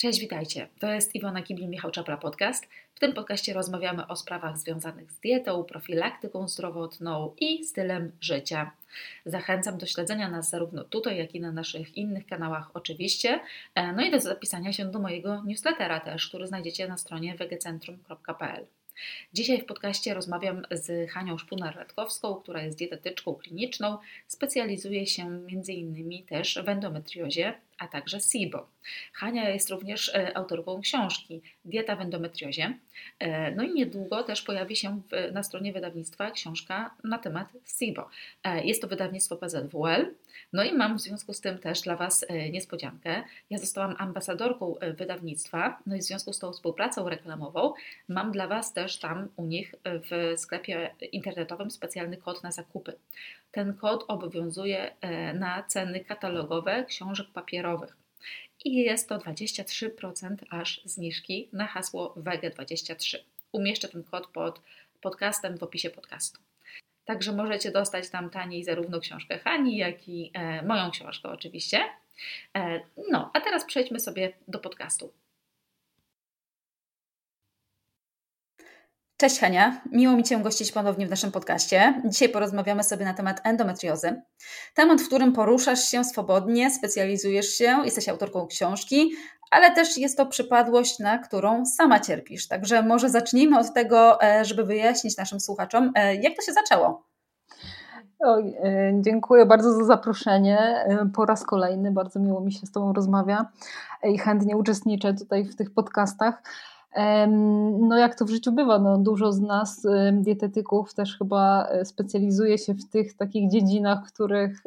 Cześć, witajcie. To jest Iwona Kibli-Michał-Czapla Podcast. W tym podcaście rozmawiamy o sprawach związanych z dietą, profilaktyką zdrowotną i stylem życia. Zachęcam do śledzenia nas zarówno tutaj, jak i na naszych innych kanałach oczywiście. E, no i do zapisania się do mojego newslettera też, który znajdziecie na stronie wegecentrum.pl. Dzisiaj w podcaście rozmawiam z Hanią Szpunar-Radkowską, która jest dietetyczką kliniczną, specjalizuje się m.in. też w endometriozie, a także SIBO. Hania jest również e, autorką książki Dieta w endometriozie. E, no i niedługo też pojawi się na stronie wydawnictwa książka na temat SIBO. E, jest to wydawnictwo PZWL. No i mam w związku z tym też dla Was niespodziankę. Ja zostałam ambasadorką wydawnictwa, no i w związku z tą współpracą reklamową mam dla Was też tam u nich w sklepie internetowym specjalny kod na zakupy. Ten kod obowiązuje na ceny katalogowe książek papierowych i jest to 23% aż zniżki na hasło WEGE23. Umieszczę ten kod pod podcastem w opisie podcastu. Także możecie dostać tam taniej zarówno książkę Hani, jak i e, moją książkę oczywiście. E, no, a teraz przejdźmy sobie do podcastu. Cześć Hania, miło mi Cię gościć ponownie w naszym podcaście. Dzisiaj porozmawiamy sobie na temat endometriozy. Temat, w którym poruszasz się swobodnie, specjalizujesz się, jesteś autorką książki, ale też jest to przypadłość, na którą sama cierpisz. Także może zacznijmy od tego, e, żeby wyjaśnić naszym słuchaczom, e, jak to się zaczęło. E, dziękuję bardzo za zaproszenie. Po raz kolejny bardzo miło mi się z Tobą rozmawia i chętnie uczestniczę tutaj w tych podcastach. No jak to w życiu bywa, no dużo z nas, dietetyków też chyba e, specjalizuje się w tych takich dziedzinach, których,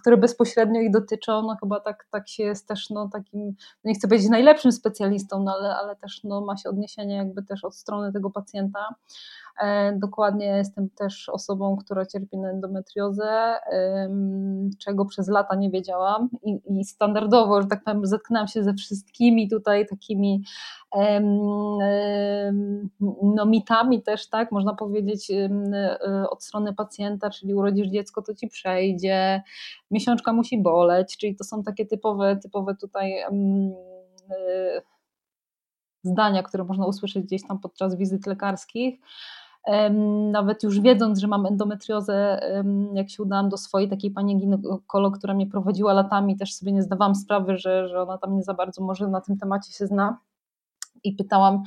które bezpośrednio ich dotyczą, no chyba tak, tak się jest też no takim, no nie chcę powiedzieć najlepszym specjalistą, no ale, ale też no ma się odniesienie jakby też od strony tego pacjenta. E, dokładnie jestem też osobą, która cierpi na endometriozę, czego przez lata nie wiedziałam i, i standardowo, że tak powiem, zetknęłam się ze wszystkimi tutaj takimi no, mitami też, tak, można powiedzieć e, od strony pacjenta, czyli urodzisz dziecko, to ci przejdzie, miesiączka musi boleć, czyli to są takie typowe, typowe tutaj e, zdania, które można usłyszeć gdzieś tam podczas wizyt lekarskich nawet już wiedząc, że mam endometriozę, jak się udałam do swojej takiej pani ginekolog, która mnie prowadziła latami, też sobie nie zdawałam sprawy, że, że ona tam nie za bardzo może na tym temacie się zna. I pytałam,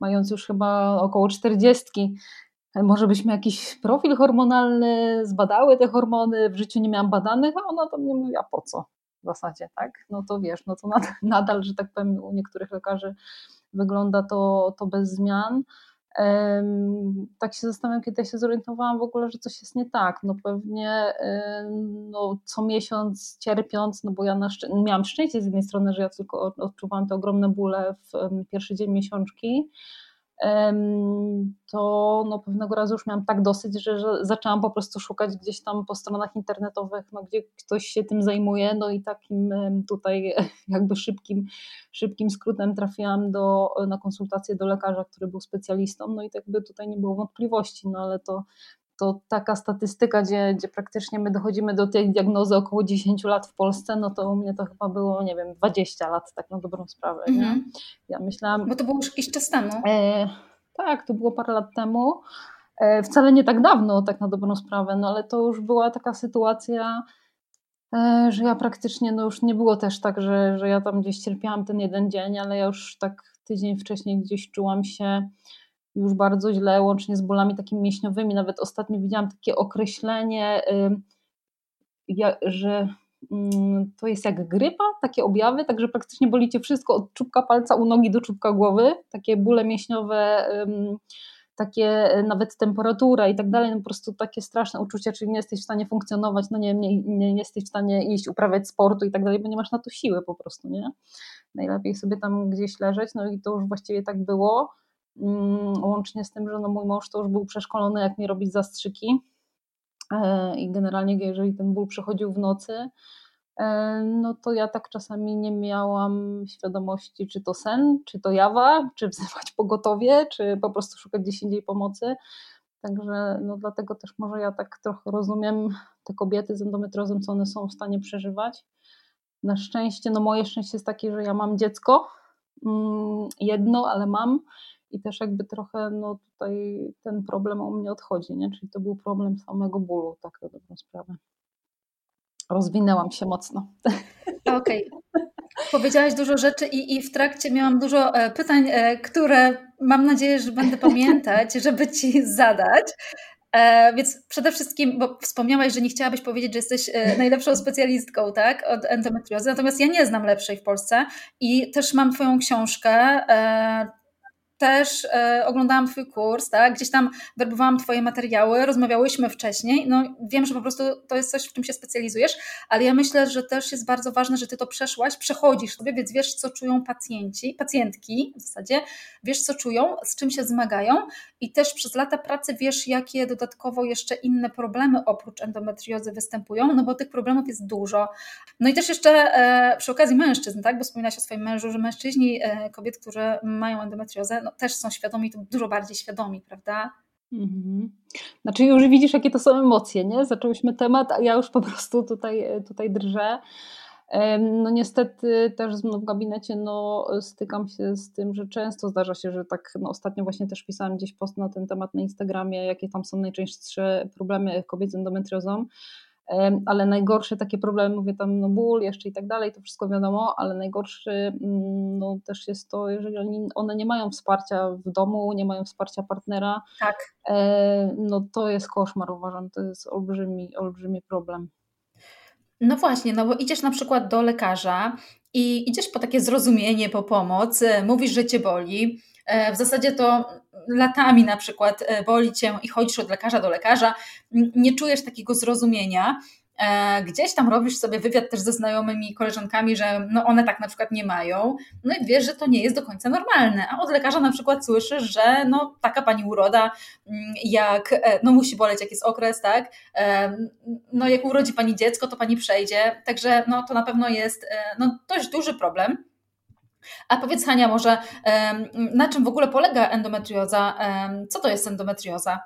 mając już chyba około czterdziestki, może byśmy jakiś profil hormonalny zbadały te hormony, w życiu nie miałam badanych, a ona to mnie mówi, a po co w zasadzie, tak? No to wiesz, no to nadal, nadal że tak powiem, u niektórych lekarzy wygląda to, to bez zmian tak się zastanawiam, kiedy ja się zorientowałam w ogóle, że coś jest nie tak. No pewnie no, co miesiąc cierpiąc, no bo ja szczę- miałam szczęście z jednej strony, że ja tylko odczuwałam te ogromne bóle w pierwszy dzień miesiączki, to no, pewnego razu już miałam tak dosyć, że, zaczęłam po prostu szukać gdzieś tam po stronach internetowych, no, gdzie ktoś się tym zajmuje, no i takim tutaj jakby szybkim, szybkim skrótem trafiłam do, na konsultację do lekarza, który był specjalistą, no i tak by tutaj nie było wątpliwości, no ale to to taka statystyka, gdzie, gdzie praktycznie my dochodzimy do tej diagnozy około 10 lat w Polsce, no to u mnie to chyba było, nie wiem, 20 lat, tak na dobrą sprawę. Mhm. Ja myślałam... Bo to było już jakiś czas temu. E, tak, to było parę lat temu. E, wcale nie tak dawno, tak na dobrą sprawę, no ale to już była taka sytuacja, e, że ja praktycznie, no już nie było też tak, że, że ja tam gdzieś cierpiałam ten jeden dzień, ale ja już tak tydzień wcześniej gdzieś czułam się już bardzo źle, łącznie z bólami takimi mięśniowymi. Nawet ostatnio widziałam takie określenie, że mm, to jest jak grypa, takie objawy, także praktycznie bolicie wszystko od czubka palca u nogi do czubka głowy, takie bóle mięśniowe, takie nawet temperatura i tak dalej, no po prostu takie straszne uczucia, czyli nie jesteś w stanie funkcjonować, no nie, nie, nie jesteś w stanie iść, uprawiać sportu i tak dalej, bo nie masz na to siły po prostu, nie? Najlepiej sobie tam gdzieś leżeć, no i to już właściwie tak było. Mm, łącznie z tym, że no mój mąż to już był przeszkolony, jak mi robić zastrzyki e, i generalnie jeżeli ten ból przychodził w nocy, e, no to ja tak czasami nie miałam świadomości, czy to sen, czy to jawa, czy wzywać pogotowie, czy po prostu szukać gdzieś indziej pomocy. Także no dlatego też może ja tak trochę rozumiem te kobiety z endometriozą, co one są w stanie przeżywać. Na szczęście, no moje szczęście jest takie, że ja mam dziecko, mm, jedno, ale mam i też jakby trochę no tutaj ten problem u mnie odchodzi, nie? czyli to był problem samego bólu, tak na dobrą sprawę. Rozwinęłam się mocno. Okej. Okay. Powiedziałaś dużo rzeczy i, i w trakcie miałam dużo e, pytań, e, które mam nadzieję, że będę pamiętać, żeby Ci zadać. E, więc przede wszystkim, bo wspomniałaś, że nie chciałabyś powiedzieć, że jesteś najlepszą specjalistką tak, od endometriozy, natomiast ja nie znam lepszej w Polsce i też mam Twoją książkę też e, oglądałam Twój kurs, tak? gdzieś tam werbowałam Twoje materiały, rozmawiałyśmy wcześniej. No, wiem, że po prostu to jest coś, w czym się specjalizujesz, ale ja myślę, że też jest bardzo ważne, że Ty to przeszłaś, przechodzisz sobie, więc wiesz, co czują pacjenci, pacjentki w zasadzie, wiesz, co czują, z czym się zmagają i też przez lata pracy wiesz, jakie dodatkowo jeszcze inne problemy oprócz endometriozy występują, no bo tych problemów jest dużo. No i też jeszcze e, przy okazji mężczyzn, tak? Bo wspominałaś o swoim mężu, że mężczyźni, e, kobiet, które mają endometriozę, no też są świadomi, to dużo bardziej świadomi, prawda? Mhm. Znaczy już widzisz, jakie to są emocje, nie? Zaczęłyśmy temat, a ja już po prostu tutaj, tutaj drżę. No niestety też w gabinecie no, stykam się z tym, że często zdarza się, że tak no, ostatnio właśnie też pisałam gdzieś post na ten temat na Instagramie, jakie tam są najczęstsze problemy kobiet z endometriozą ale najgorsze takie problemy, mówię tam no ból jeszcze i tak dalej, to wszystko wiadomo, ale najgorszy mm, no, też jest to, jeżeli oni, one nie mają wsparcia w domu, nie mają wsparcia partnera, tak. no to jest koszmar uważam, to jest olbrzymi, olbrzymi problem. No właśnie, no bo idziesz na przykład do lekarza i idziesz po takie zrozumienie, po pomoc, mówisz, że cię boli, E, w zasadzie to latami na przykład e, boli cię i chodzisz od lekarza do lekarza, nie czujesz takiego zrozumienia. E, gdzieś tam robisz sobie wywiad też ze znajomymi koleżankami, że no one tak na przykład nie mają, no i wiesz, że to nie jest do końca normalne. A od lekarza na przykład słyszysz, że no taka pani uroda, jak no musi boleć, jak jest okres, tak? No jak urodzi pani dziecko, to pani przejdzie. Także no to na pewno jest no, dość duży problem. A powiedz Hania może, na czym w ogóle polega endometrioza? Co to jest endometrioza?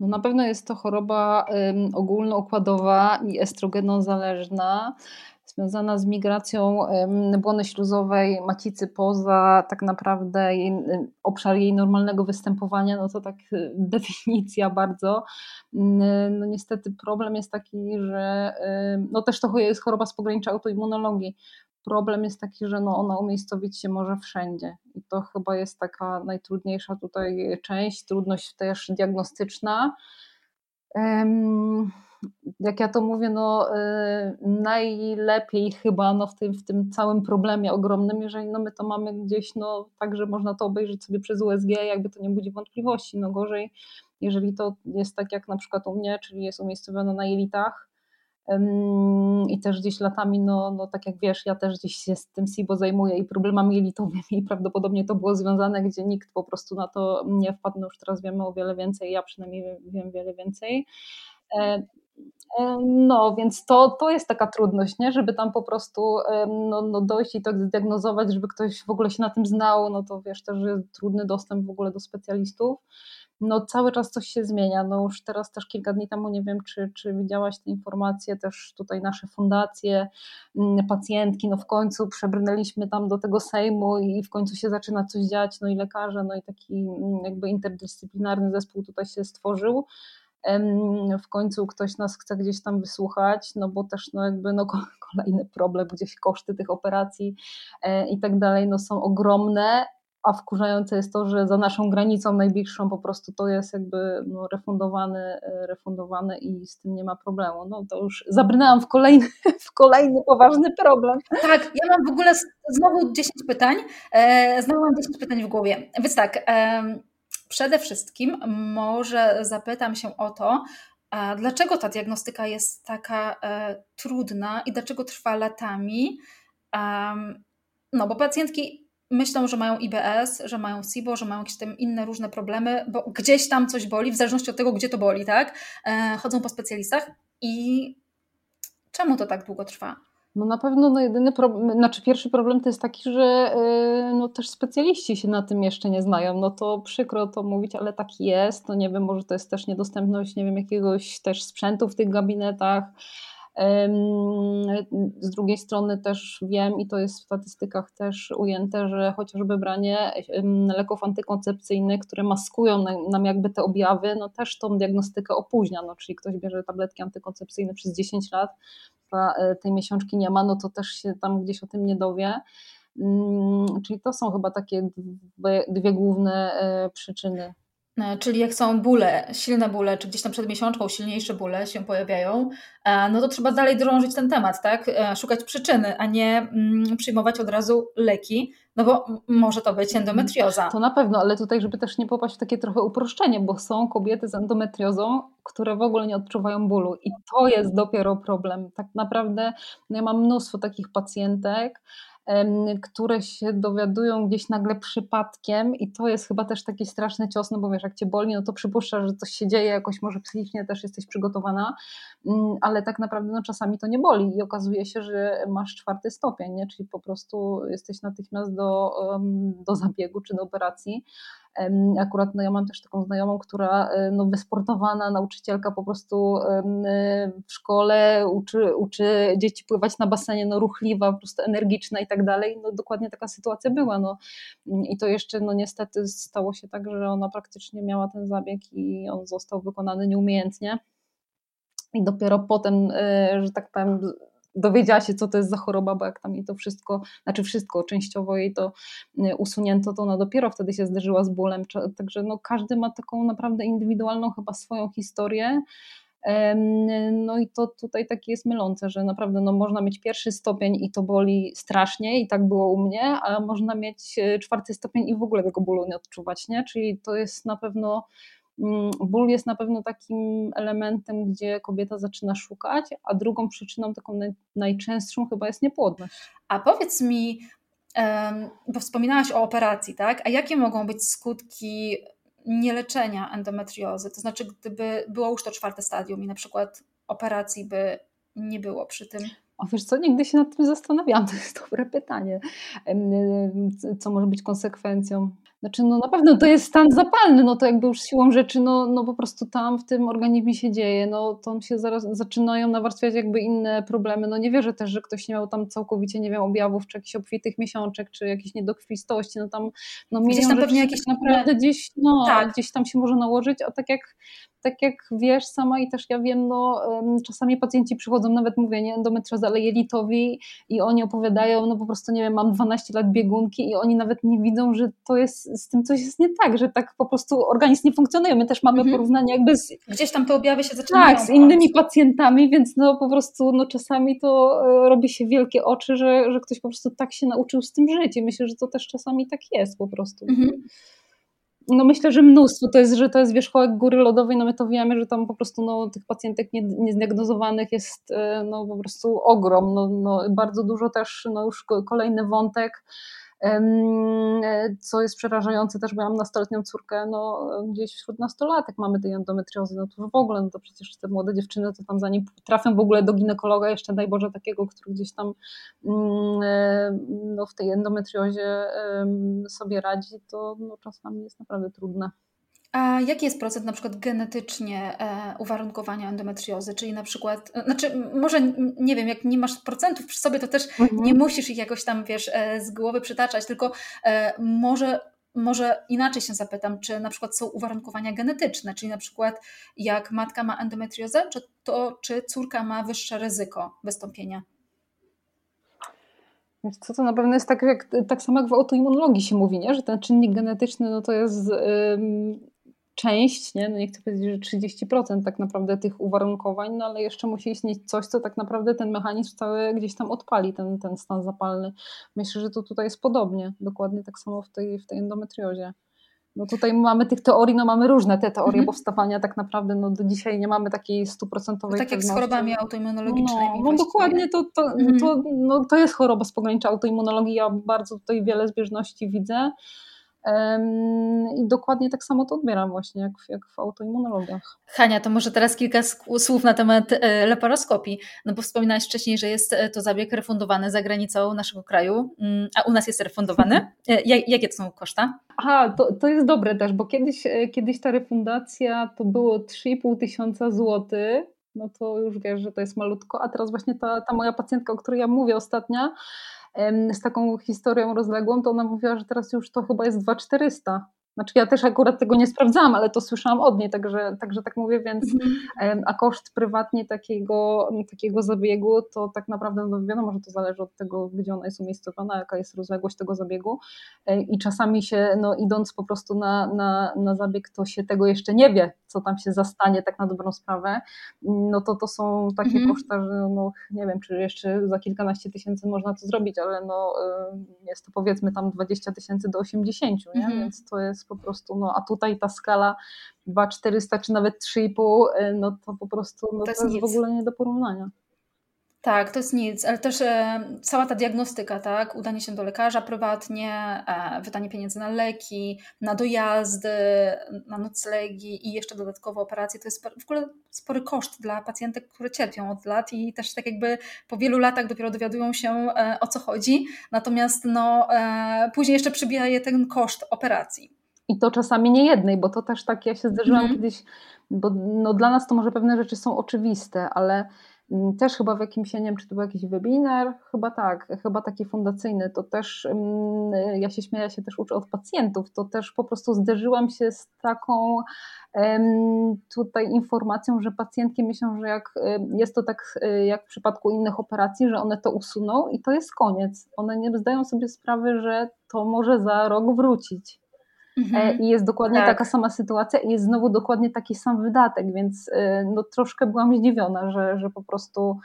No na pewno jest to choroba ogólnoukładowa i estrogenozależna, związana z migracją błony śluzowej macicy poza tak naprawdę jej, obszar jej normalnego występowania, no to tak y, definicja bardzo. No niestety problem jest taki, że no też to jest choroba z pogranicza autoimmunologii, problem jest taki, że no ona umiejscowić się może wszędzie. I to chyba jest taka najtrudniejsza tutaj część, trudność też diagnostyczna. Jak ja to mówię, no y, najlepiej chyba no w, tym, w tym całym problemie ogromnym, jeżeli no my to mamy gdzieś, no tak, że można to obejrzeć sobie przez USG, jakby to nie budzi wątpliwości. No gorzej, jeżeli to jest tak jak na przykład u mnie, czyli jest umiejscowione na jelitach, i też gdzieś latami, no, no tak jak wiesz, ja też gdzieś się z tym SIBO zajmuję i problemami jelitowymi i prawdopodobnie to było związane, gdzie nikt po prostu na to nie wpadł, no już teraz wiemy o wiele więcej, ja przynajmniej wiem wiele więcej. E, e, no, więc to, to jest taka trudność, nie? żeby tam po prostu no, no dojść i to zdiagnozować, żeby ktoś w ogóle się na tym znał, no to wiesz też, że jest trudny dostęp w ogóle do specjalistów no cały czas coś się zmienia. No już teraz też kilka dni temu, nie wiem, czy, czy widziałaś te informacje, też tutaj nasze fundacje, mm, pacjentki, no w końcu przebrnęliśmy tam do tego Sejmu i w końcu się zaczyna coś dziać, no i lekarze, no i taki mm, jakby interdyscyplinarny zespół tutaj się stworzył. W końcu ktoś nas chce gdzieś tam wysłuchać, no bo też no jakby no kolejny problem, gdzieś koszty tych operacji e, i tak dalej no są ogromne, a wkurzające jest to, że za naszą granicą najbliższą po prostu to jest jakby no, refundowane, refundowane i z tym nie ma problemu. No to już zabrnęłam w kolejny, w kolejny poważny problem. Tak, ja mam w ogóle znowu 10 pytań, e, znowu mam 10 pytań w głowie. Więc tak, przede wszystkim może zapytam się o to, dlaczego ta diagnostyka jest taka e, trudna i dlaczego trwa latami? No bo pacjentki myślą, że mają IBS, że mają SIBO, że mają jakieś tam inne różne problemy, bo gdzieś tam coś boli, w zależności od tego, gdzie to boli, tak? E, chodzą po specjalistach i czemu to tak długo trwa? No na pewno no jedyny problem, znaczy pierwszy problem to jest taki, że yy, no też specjaliści się na tym jeszcze nie znają. No to przykro to mówić, ale tak jest. No nie wiem, może to jest też niedostępność, nie wiem, jakiegoś też sprzętu w tych gabinetach Z drugiej strony też wiem, i to jest w statystykach też ujęte, że chociażby branie leków antykoncepcyjnych, które maskują nam jakby te objawy, no też tą diagnostykę opóźnia. No, czyli ktoś bierze tabletki antykoncepcyjne przez 10 lat, e, tej miesiączki nie ma, no to też się tam gdzieś o tym nie dowie. Mm, czyli to są chyba takie dwie, dwie główne e, przyczyny. E, czyli jak są bóle, silne bóle, czy gdzieś tam przed miesiączką silniejsze bóle się pojawiają, e, no to trzeba dalej drążyć ten temat, tak? Szukać przyczyny, a nie mm, przyjmować od razu leki, no bo może to być endometrioza. To na pewno, ale tutaj, żeby też nie popaść w takie trochę uproszczenie, bo są kobiety z endometriozą, które w ogóle nie odczuwają bólu i to jest dopiero problem. Tak naprawdę no ja mam mnóstwo takich pacjentek, które się dowiadują gdzieś nagle przypadkiem i to jest chyba też taki straszny cios, no bo wiesz, jak cię boli, no to przypuszczasz, że coś się dzieje, jakoś może psychicznie też jesteś przygotowana, mm, ale tak naprawdę no czasami to nie boli i okazuje się, że masz czwarty stopień, nie? czyli po prostu jesteś natychmiast do, do zabiegu czy do operacji, Akurat no ja mam też taką znajomą, która e, no, wysportowana nauczycielka po prostu e, w szkole uczy, uczy dzieci pływać na basenie, no ruchliwa, po prostu energiczna i tak dalej. No dokładnie taka sytuacja była. No. I to jeszcze no niestety stało się tak, że ona praktycznie miała ten zabieg i on został wykonany nieumiejętnie. I dopiero potem, e, że tak powiem, dowiedziała się, co to jest za choroba, bo jak tam jej to wszystko, znaczy wszystko, częściowo jej to y, usunięto, to ona dopiero wtedy się zderzyła z bólem. Także no, każdy ma taką naprawdę indywidualną chyba swoją historię. No i to tutaj takie jest mylące, że naprawdę no, można mieć pierwszy stopień i to boli strasznie i tak było u mnie, a można mieć y, czwarty stopień i w ogóle tego bólu nie odczuwać, nie? Czyli to jest na pewno ból jest na pewno takim elementem, gdzie kobieta zaczyna szukać, a drugą przyczyną, taką najczęstszą chyba jest niepłodność. A powiedz mi, bo wspominałaś o operacji, tak? A jakie mogą być skutki nieleczenia endometriozy? To znaczy, gdyby było już to czwarte stadium i na przykład operacji by nie było przy tym? O wiesz co, nigdy się nad tym zastanawiałam, to jest dobre pytanie. Co może być konsekwencją? Znaczy, no na pewno to jest stan zapalny, no to jakby już siłą rzeczy, no, no po prostu tam w tym organizmie się dzieje, no to się zaraz zaczynają nawarstwiać jakby inne problemy. No nie wierzę też, że ktoś nie miał tam całkowicie, nie wiem, objawów, czy jakichś obfitych miesiączek, czy jakiejś niedokrwistości, no tam, no gdzieś tam pewnie jakieś naprawdę gdzieś, no, tak. gdzieś tam się może nałożyć, a tak jak tak jak wiesz sama i też ja wiem, no czasami pacjenci przychodzą, nawet mówię, nie endometrioza, ale jelitowi i oni opowiadają, no po prostu nie wiem, mam 12 lat biegunki i oni nawet nie widzą, że to jest, z tym coś jest nie tak, że tak po prostu organizm nie funkcjonuje. My też mamy mhm. porównanie jakby z... Gdzieś tam te objawy się zaczynają. Tak, z innymi pacjentami, więc no po prostu no czasami to e, robi się wielkie oczy, że, że ktoś po prostu tak się nauczył z tym żyć i myślę, że to też czasami tak jest po prostu. Mhm. No myślę, że mnóstwo. To jest, że to jest wierzchołek góry lodowej, no my to wiemy, że tam po prostu no, tych pacjentek niezdiagnozowanych jest e, no, po prostu ogrom. No, no, bardzo dużo też, no już kolejny wątek co jest przerażające też, mam nastoletnią córkę, no gdzieś wśród nastolatek mamy tej endometriozy, no to w ogóle, no to przecież te młode dziewczyny, to tam zanim trafią w ogóle do ginekologa, jeszcze daj Boże takiego, który gdzieś tam mm, e, no, w tej endometriozie sobie radzi, to no, czasami jest naprawdę trudne. A jaki jest procent na przykład genetycznie e, uwarunkowania endometriozy? Czyli na przykład, e, znaczy może nie wiem, jak nie masz procentów przy sobie, to też mhm. nie musisz ich jakoś tam, wiesz, e, z głowy przytaczać, tylko może, może inaczej się zapytam, czy na przykład są uwarunkowania genetyczne, czyli na przykład jak matka ma endometriozę, czy to, czy córka ma wyższe ryzyko wystąpienia? Więc co to na pewno jest tak, jak, tak samo jak w autoimmunologii się mówi, nie? że ten czynnik genetyczny no to jest część, nie, no nie chcę powiedzieć, że 30% tak naprawdę tych uwarunkowań, no ale jeszcze musi istnieć coś, co tak naprawdę ten mechanizm cały gdzieś tam odpali, ten, ten stan zapalny. Myślę, że to tutaj jest podobnie, dokładnie tak samo w tej, w tej endometriozie. No tutaj mamy tych teorii, no mamy różne te teorie mhm. powstawania, tak naprawdę no do dzisiaj nie mamy takiej stuprocentowej Tak jak z chorobami autoimmunologicznymi. No, no dokładnie, to, to, mhm. to, no, to jest choroba spogranicza autoimmunologii, ja bardzo tutaj wiele zbieżności widzę. I dokładnie tak samo to odbieram właśnie, jak, jak w autoimmunologiach. Hania, to może teraz kilka słów na temat e, laparoskopii. No bo wspominałaś wcześniej, że jest e, to zabieg refundowany za granicą naszego kraju, mm, a u nas jest refundowany. E, jakie to są koszta? Aha, to, to jest dobre też, bo kiedyś, kiedyś ta refundacja to było 3,5 tysiąca złotych no to już wiesz, że to jest malutko. A teraz właśnie ta, ta moja pacjentka, o której ja mówię ostatnia, z taką historią rozległą, to ona mówiła, że teraz już to chyba jest 2400 znaczy ja też akurat tego nie sprawdzałam, ale to słyszałam od niej, także, także tak mówię, więc mhm. a koszt prywatnie takiego, takiego zabiegu to tak naprawdę no wiadomo, że to zależy od tego, gdzie ona jest umiejscowiona, jaka jest rozległość tego zabiegu e, i czasami się, no idąc po prostu na, na, na zabieg, to się tego jeszcze nie wie, co tam się zastanie tak na dobrą sprawę, no to to są takie mhm. koszta, że no nie wiem, czy jeszcze za kilkanaście tysięcy można to zrobić, ale no y, jest to powiedzmy tam 20 tysięcy do 80, nie? Mhm. więc to jest po prostu, no a tutaj ta skala 2400 czy nawet 3,5, y, no to po prostu no, to, jest, to jest w ogóle nie do porównania. Tak, to jest nic, ale też e, cała ta diagnostyka, tak? Udanie się do lekarza prywatnie, e, wydanie pieniędzy na leki, na dojazdy, na noclegi i jeszcze dodatkowo operacje, to jest w ogóle spory koszt dla pacjentek, które cierpią od lat i też tak jakby po wielu latach dopiero dowiadują się e, o co chodzi, natomiast no, e, później jeszcze przybija je ten koszt operacji. I to czasami nie jednej, bo to też tak, ja się zdarzyłam mm. kiedyś, bo no, dla nas to może pewne rzeczy są oczywiste, ale Mm, też chyba w jakimś, nie wiem, czy to był jakiś webinar, chyba tak, chyba taki fundacyjny, to też mm, ja się śmieję, ja się też uczę od pacjentów, to też po prostu zderzyłam się z taką tutaj informacją, że pacjentki myślą, że jak jest to tak e, jak w przypadku innych operacji, że one to usuną i to jest koniec. One nie zdają sobie sprawy, że to może za rok wrócić. Mhm. E, I jest dokładnie tak. taka sama sytuacja i jest znowu dokładnie taki sam wydatek, więc e, no, troszkę byłam zdziwiona, że, że po prostu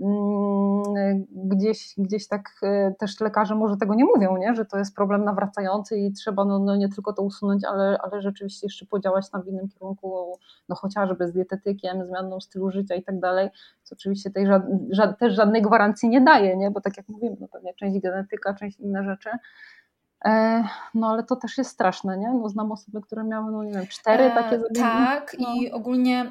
mm, gdzieś, gdzieś tak e, też lekarze może tego nie mówią, nie? że to jest problem nawracający i trzeba no, no nie tylko to usunąć, ale, ale rzeczywiście jeszcze podziałać tam w innym kierunku, no chociażby z dietetykiem, zmianą stylu życia i tak dalej, co oczywiście tej żad, żad, też żadnej gwarancji nie daje, nie? bo tak jak mówimy, no pewnie część genetyka, część inne rzeczy, no ale to też jest straszne, nie? No, znam osoby, które miały, no nie wiem, cztery e, takie zabiegi. Tak no. i ogólnie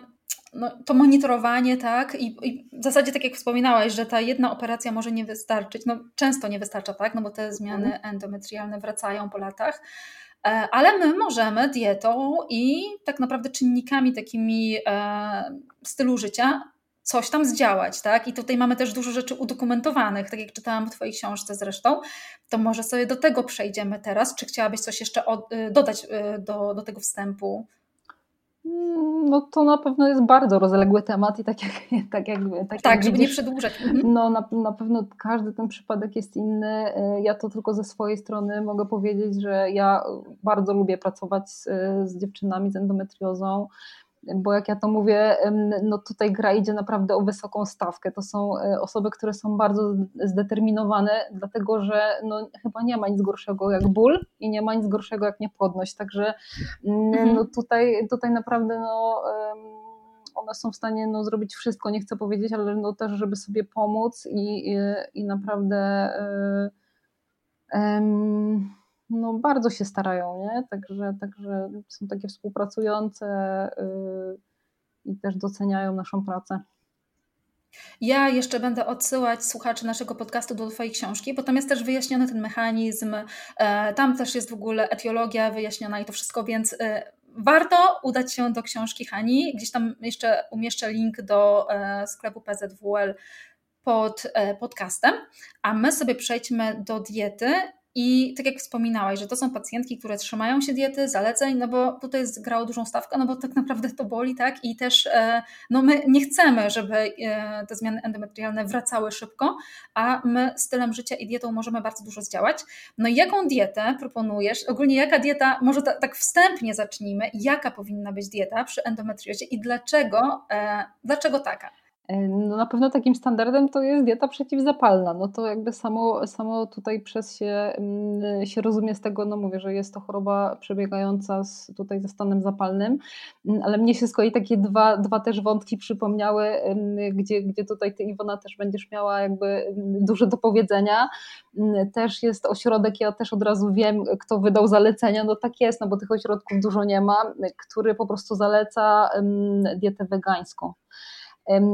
no, to monitorowanie, tak, I, I, w zasadzie tak jak wspominałaś, że ta jedna operacja może nie wystarczyć, no często nie wystarcza, tak, no bo te zmiany mhm. endometrialne wracają po latach, e, ale my możemy dietą i tak naprawdę czynnikami takimi e, stylu życia coś tam zdziałać, tak? I tutaj mamy też dużo rzeczy udokumentowanych, tak jak czytałam w Twojej książce zresztą, to może sobie do tego przejdziemy teraz. Czy chciałabyś coś jeszcze od, y, dodać y, do, do tego wstępu? Mm, no to na pewno jest bardzo rozległy temat i tak jak tak, jak, tak, tak jak żeby widzisz, nie przedłużać. Mhm. No na, na pewno każdy ten przypadek jest inny. Y, ja to tylko ze swojej strony mogę powiedzieć, że ja bardzo lubię pracować z, z dziewczynami z endometriozą bo jak ja to mówię, no tutaj gra idzie naprawdę o wysoką stawkę. To są e, osoby, które są bardzo zdeterminowane, dlatego że no, chyba nie ma nic gorszego jak ból i nie ma nic gorszego jak niepłodność. Także mm, mhm. no, tutaj, tutaj naprawdę no, one są w stanie no, zrobić wszystko, nie chcę powiedzieć, ale no, też, żeby sobie pomóc i, i, i naprawdę. Yy, no, bardzo się starają, nie? Także, także są takie współpracujące yy, i też doceniają naszą pracę. Ja jeszcze będę odsyłać słuchaczy naszego podcastu do Twojej książki, bo tam jest też wyjaśniony ten mechanizm, e, tam też jest w ogóle etiologia wyjaśniona i to wszystko, więc e, warto udać się do książki Hani. Gdzieś tam jeszcze umieszczę link do e, sklepu PZWL pod podcastem, a my sobie przejdźmy do diety i tak jak wspominałaś, że to są pacjentki, które trzymają się diety, zaleceń, no bo tutaj grało dużą stawkę, no bo tak naprawdę to boli, tak? I też e, no my nie chcemy, żeby e, te zmiany endometrialne wracały szybko, a my stylem życia i dietą możemy bardzo dużo zdziałać. No i jaką dietę proponujesz? Ogólnie jaka dieta, może tak wstępnie zacznijmy, jaka powinna być dieta przy endometriozie i dlaczego, e, dlaczego taka? No na pewno takim standardem to jest dieta przeciwzapalna. No to jakby samo, samo tutaj przez się, mm, się rozumie z tego, no mówię, że jest to choroba przebiegająca z, tutaj ze stanem zapalnym, mm, ale mnie się z kolei takie dwa, dwa też wątki przypomniały, gdzie, gdzie tutaj ty Iwona też będziesz miała jakby dużo do powiedzenia. Mm, też jest ośrodek, ja też od razu wiem, kto wydał zalecenia, no tak jest, no bo tych ośrodków dużo nie ma, który po prostu zaleca dietę wegańską.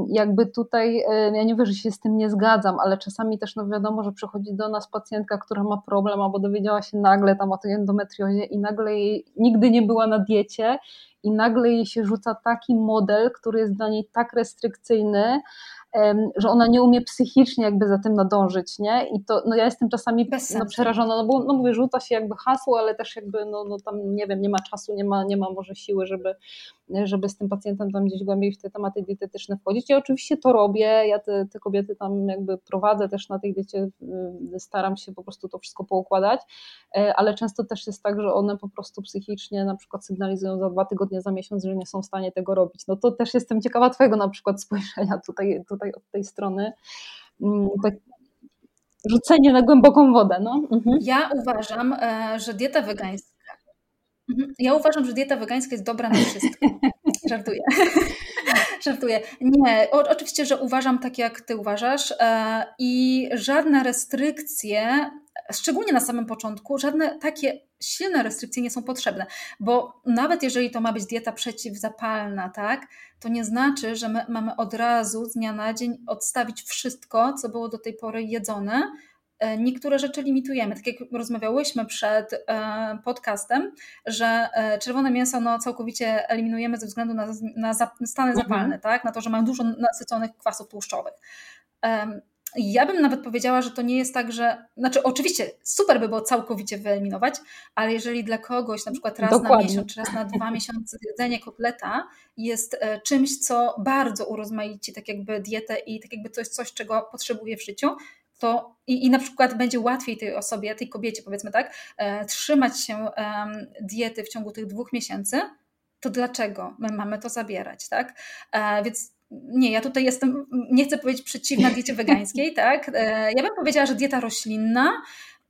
Jakby tutaj, ja nie wiem, że się z tym nie zgadzam, ale czasami też no wiadomo, że przychodzi do nas pacjentka, która ma problem albo dowiedziała się nagle tam o tej endometriozie i nagle jej nigdy nie była na diecie i nagle jej się rzuca taki model, który jest dla niej tak restrykcyjny, że ona nie umie psychicznie jakby za tym nadążyć, nie? I to, no ja jestem czasami no, przerażona, no bo no mówię, rzuca się jakby hasło, ale też jakby, no, no tam nie wiem, nie ma czasu, nie ma, nie ma może siły, żeby, żeby z tym pacjentem tam gdzieś głębiej w te tematy dietetyczne wchodzić. Ja oczywiście to robię, ja te, te kobiety tam jakby prowadzę też na tej diecie, y, staram się po prostu to wszystko poukładać, e, ale często też jest tak, że one po prostu psychicznie na przykład sygnalizują za dwa tygodnie, za miesiąc, że nie są w stanie tego robić. No to też jestem ciekawa Twojego na przykład spojrzenia tutaj, tutaj od tej strony. Tak, rzucenie na głęboką wodę. No. Mhm. Ja uważam, e, że dieta wegańska. Mhm. Ja uważam, że dieta wegańska jest dobra na wszystko. Żartuję. Żartuję. Nie, o, oczywiście, że uważam tak, jak ty uważasz e, i żadne restrykcje szczególnie na samym początku, żadne takie silne restrykcje nie są potrzebne, bo nawet jeżeli to ma być dieta przeciwzapalna, tak, to nie znaczy, że my mamy od razu z dnia na dzień odstawić wszystko, co było do tej pory jedzone. E, niektóre rzeczy limitujemy, tak jak rozmawiałyśmy przed e, podcastem, że e, czerwone mięso no, całkowicie eliminujemy ze względu na, na stany mhm. zapalne, tak? na to, że mają dużo nasyconych kwasów tłuszczowych ja bym nawet powiedziała, że to nie jest tak, że. Znaczy, oczywiście super by było całkowicie wyeliminować, ale jeżeli dla kogoś na przykład raz Dokładnie. na miesiąc czy raz na dwa miesiące jedzenie kotleta jest czymś, co bardzo urozmaici tak jakby dietę i tak jakby to jest coś, czego potrzebuje w życiu, to i, i na przykład będzie łatwiej tej osobie, tej kobiecie powiedzmy tak, e, trzymać się e, diety w ciągu tych dwóch miesięcy, to dlaczego my mamy to zabierać, tak? E, więc nie, ja tutaj jestem, nie chcę powiedzieć przeciwna diecie wegańskiej, tak? E, ja bym powiedziała, że dieta roślinna,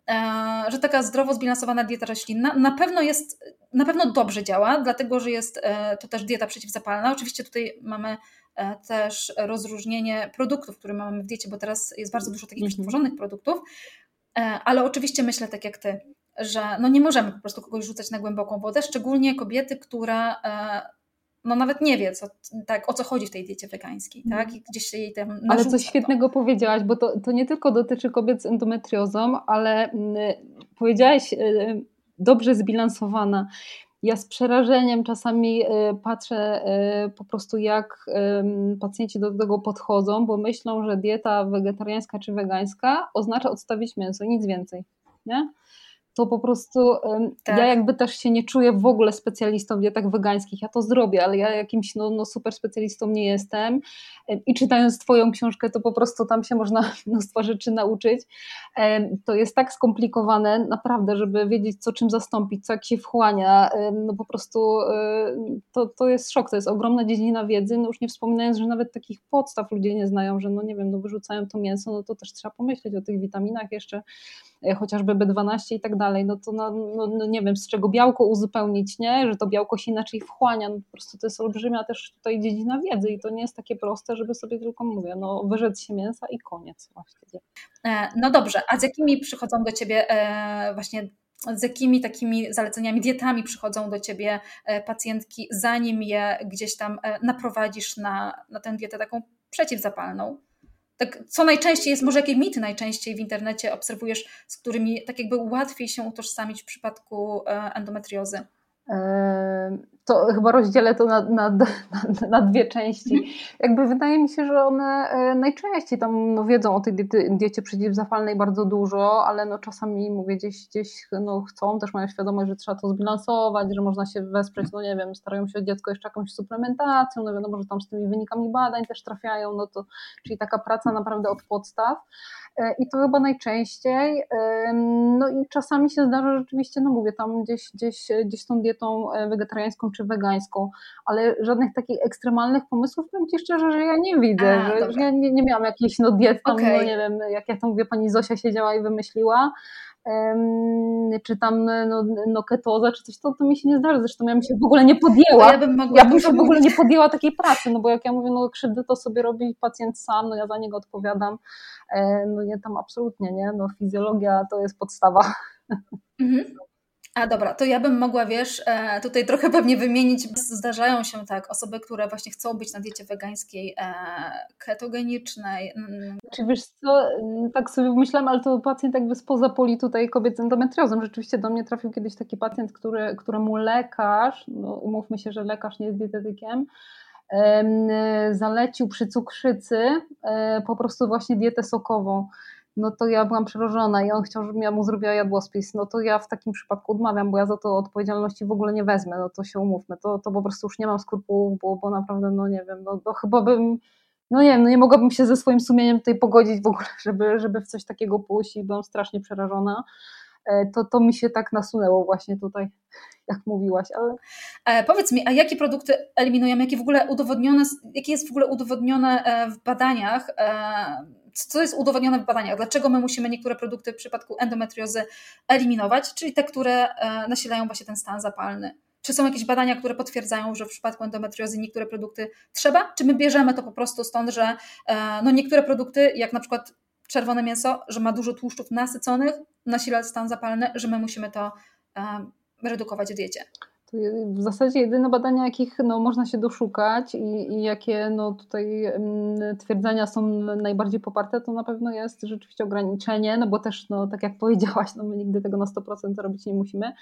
e, że taka zdrowo zbilansowana dieta roślinna na pewno jest, na pewno dobrze działa, dlatego że jest e, to też dieta przeciwzapalna. Oczywiście tutaj mamy też rozróżnienie produktów, które mamy w diecie, bo teraz jest bardzo dużo takich mhm. przetworzonych produktów, ale oczywiście myślę tak jak ty, że no nie możemy po prostu kogoś rzucać na głęboką wodę, szczególnie kobiety, która no nawet nie wie, co, tak, o co chodzi w tej diecie wegańskiej, tak? I gdzieś się jej tam Ale coś świetnego to. powiedziałaś, bo to, to nie tylko dotyczy kobiet z endometriozą, ale mm, powiedziałaś dobrze zbilansowana. Ja z przerażeniem czasami y, patrzę y, po prostu, jak pacjenci do tego podchodzą, bo myślą, że dieta wegetariańska czy wegańska oznacza odstawić mięso, nic więcej. Nie? To po prostu tak. ja jakby też się nie czuję w ogóle specjalistą w dietach wegańskich. Ja to zrobię, ale ja jakimś no, no super specjalistą nie jestem. I czytając Twoją książkę, to po prostu tam się można mnóstwo rzeczy nauczyć. To jest tak skomplikowane, naprawdę, żeby wiedzieć, co czym zastąpić, co jak się wchłania. No po prostu to, to jest szok, to jest ogromna dziedzina wiedzy. No już nie wspominając, że nawet takich podstaw ludzie nie znają, że no nie wiem, no wyrzucają to mięso, no to też trzeba pomyśleć o tych witaminach jeszcze E, chociażby B12 i tak dalej, no to no, no, nie wiem, z czego białko uzupełnić, nie? że to białko się inaczej wchłania, no po prostu to jest olbrzymia też tutaj dziedzina wiedzy i to nie jest takie proste, żeby sobie tylko, mówię, no wyrzec się mięsa i koniec właściwie. E, no dobrze, a z jakimi przychodzą do Ciebie e, właśnie z jakimi takimi zaleceniami, dietami przychodzą do ciebie pacjentki, zanim je gdzieś tam naprowadzisz na, na tę dietę taką przeciwzapalną? Tak, co najczęściej jest, może jakie mity najczęściej w internecie obserwujesz, z którymi tak jakby łatwiej się utożsamić w przypadku e, endometriozy? To chyba rozdzielę to na, na, na, na, dwie części. Jakby wydaje mi się, że one e, najczęściej tam no, wiedzą o tej diety, diecie przeciwzapalnej bardzo dużo, ale no, czasami mówię gdzieś, gdzieś no, chcą, też mają świadomość, że trzeba to zbilansować, że można się wesprzeć, no nie wiem, starają się o dziecko jeszcze jakąś suplementacją, no wiadomo, że tam z tymi wynikami badań też trafiają, no to czyli taka praca naprawdę od podstaw. E, i to chyba najczęściej. No i czasami się zdarza rzeczywiście, no mówię, tam gdzieś, gdzieś, gdzieś tą dietą e, wegetariańską czy wegańską, ale żadnych takich ekstremalnych pomysłów, powiem Ci szczerze, że ja nie widzę, A, że, że, ja nie, nie miałam jakichś no, diet tam, okay. no nie wiem, jak ja to mówię, pani Zosia siedziała i wymyśliła, czy tam no, no ketoza, czy coś, to, to mi się nie zdarza. Zresztą ja bym się w ogóle nie podjęła. Ja bym, ja bym się w ogóle nie podjęła takiej pracy, no bo jak ja mówię, no krzywdy to sobie robi pacjent sam, no ja za niego odpowiadam. E, no nie tam absolutnie, nie? No fizjologia to jest podstawa. Mhm. A dobra, to ja bym mogła, wiesz, e, tutaj trochę pewnie wymienić. Zdarzają się tak osoby, które właśnie chcą być na diecie wegańskiej, e, ketogenicznej. Mm. Czy wiesz co, tak sobie myślałam, ale to pacjent jakby spoza poli tutaj kobiet z endometriozą. Rzeczywiście do mnie trafił kiedyś taki pacjent, który, któremu lekarz, no umówmy się, że lekarz nie jest dietetykiem, zalecił przy cukrzycy e, po prostu właśnie dietę sokową no to ja byłam przerażona i on chciał, żebym ja mu zrobiła jadłospis, no to ja w takim przypadku odmawiam, bo ja za to odpowiedzialności w ogóle nie wezmę, no to się umówmy, to, to po prostu już nie mam skrupułów, bo, bo naprawdę, no nie wiem, no to chyba bym, no nie wiem, no nie mogłabym się ze swoim sumieniem tutaj pogodzić w ogóle, żeby, żeby w coś takiego pójść i byłam strasznie przerażona. E, to, to mi się tak nasunęło właśnie tutaj, jak mówiłaś. Ale... E, powiedz mi, a jakie produkty eliminujemy, jakie w ogóle udowodnione, jakie jest w ogóle udowodnione e, w badaniach, co jest udowodnione w badaniach, dlaczego my musimy niektóre produkty w przypadku endometriozy eliminować, czyli te, które nasilają właśnie ten stan zapalny. Czy są jakieś badania, które potwierdzają, że w przypadku endometriozy niektóre produkty trzeba? Czy my bierzemy to po prostu stąd, że no niektóre produkty, jak na przykład czerwone mięso, że ma dużo tłuszczów nasyconych, nasila stan zapalny, że my musimy to um, redukować w diecie. W zasadzie jedyne badania, jakich no, można się doszukać i, i jakie no, tutaj twierdzenia są najbardziej poparte, to na pewno jest rzeczywiście ograniczenie, no bo też, no, tak jak powiedziałaś, no, my nigdy tego na 100% robić nie musimy.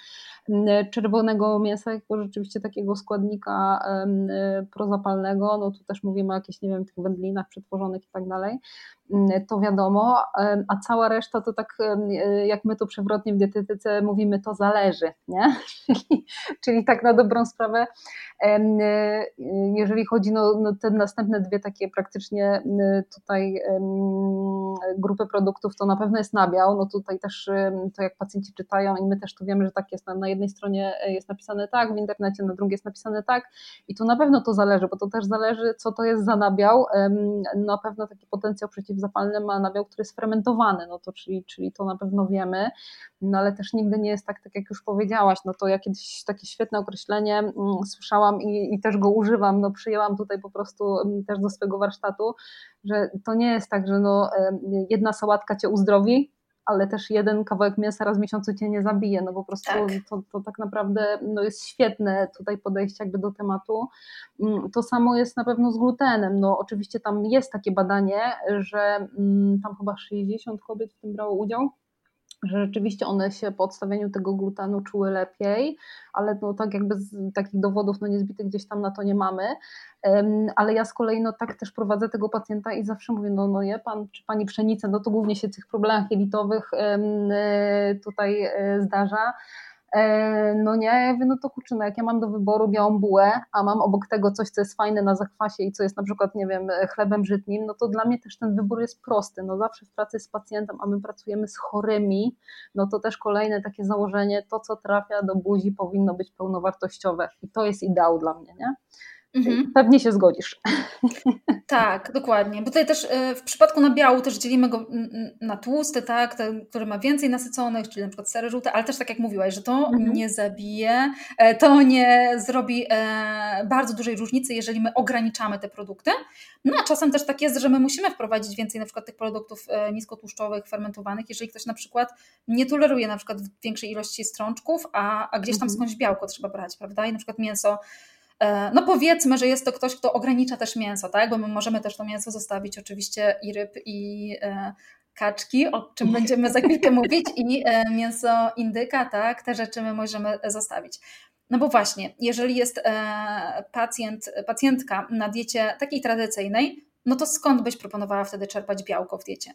Czerwonego mięsa, jako rzeczywiście takiego składnika um, prozapalnego, no tu też mówimy o jakichś, nie wiem, tych wędlinach przetworzonych i tak dalej. Mm, to wiadomo, a cała reszta to tak, jak my to przewrotnie w dietetyce mówimy, to zależy, nie? Czyli, czyli tak na dobrą sprawę, jeżeli chodzi no, no te następne dwie takie praktycznie tutaj grupy produktów, to na pewno jest nabiał, no tutaj też to jak pacjenci czytają i my też tu wiemy, że tak jest, na jednej stronie jest napisane tak w internecie, na drugiej jest napisane tak i tu na pewno to zależy, bo to też zależy, co to jest za nabiał, na pewno taki potencjał przeciw zapalny ma nabiał, który jest fermentowany, no to czyli, czyli to na pewno wiemy, no ale też nigdy nie jest tak, tak jak już powiedziałaś, no to ja kiedyś takie świetne określenie mm, słyszałam i, i też go używam, no przyjęłam tutaj po prostu mm, też do swojego warsztatu, że to nie jest tak, że no jedna sałatka cię uzdrowi, ale też jeden kawałek mięsa raz w miesiącu cię nie zabije, no po prostu tak. To, to tak naprawdę no jest świetne tutaj podejście jakby do tematu. Mm, to samo jest na pewno z glutenem, no oczywiście tam jest takie badanie, że mm, tam chyba 60 kobiet w tym brało udział, że rzeczywiście one się po odstawieniu tego glutenu czuły lepiej, ale no tak jakby z takich dowodów no niezbitych gdzieś tam na to nie mamy, ale ja z kolei no tak też prowadzę tego pacjenta i zawsze mówię, no, no je pan czy pani pszenicę, no to głównie się tych problemach jelitowych e, tutaj e, zdarza, no nie, ja mówię, no to kurczę, no jak ja mam do wyboru białą bułę, a mam obok tego coś, co jest fajne na zakwasie i co jest na przykład, nie wiem, chlebem żytnim, no to dla mnie też ten wybór jest prosty. No zawsze w pracy z pacjentem, a my pracujemy z chorymi, no to też kolejne takie założenie, to co trafia do buzi powinno być pełnowartościowe i to jest ideał dla mnie, nie? Mhm. Pewnie się zgodzisz. Tak, dokładnie. Bo tutaj też e, w przypadku nabiału też dzielimy go na tłusty, tak, ten, który ma więcej nasyconych, czyli na przykład sery żółte, ale też tak jak mówiłaś, że to mhm. nie zabije, e, to nie zrobi e, bardzo dużej różnicy, jeżeli my ograniczamy te produkty. No a czasem też tak jest, że my musimy wprowadzić więcej na przykład tych produktów niskotłuszczowych, fermentowanych, jeżeli ktoś na przykład nie toleruje na przykład większej ilości strączków, a, a gdzieś tam mhm. skądś białko trzeba brać, prawda? I na przykład mięso E, no powiedzmy, że jest to ktoś, kto ogranicza też mięso, tak? Bo my możemy też to mięso zostawić oczywiście i ryb, i e, kaczki, o czym będziemy za chwilkę mówić, i e, mięso indyka, tak? Te rzeczy my możemy zostawić. No bo właśnie, jeżeli jest pacjent, pacjentka na diecie takiej tradycyjnej, no to skąd byś proponowała wtedy czerpać białko w diecie?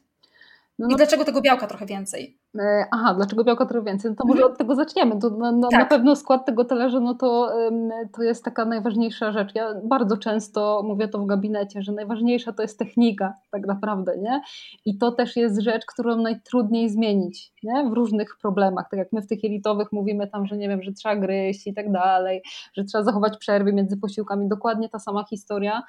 No, I no dlaczego tego białka trochę więcej? E, aha, dlaczego białka trochę więcej? No to może mhm. od tego zaczniemy. To na, na, tak. na, pewno skład tego talerza no to, to jest taka najważniejsza rzecz. Ja bardzo często mówię to w gabinecie, że najważniejsza to jest technika tak naprawdę, nie? I to też jest rzecz, którą najtrudniej zmienić, nie? W różnych problemach. Tak jak my w tych elitowych mówimy tam, że nie wiem, że trzeba gryźć i tak dalej, że trzeba zachować przerwy między posiłkami. Dokładnie ta sama historia.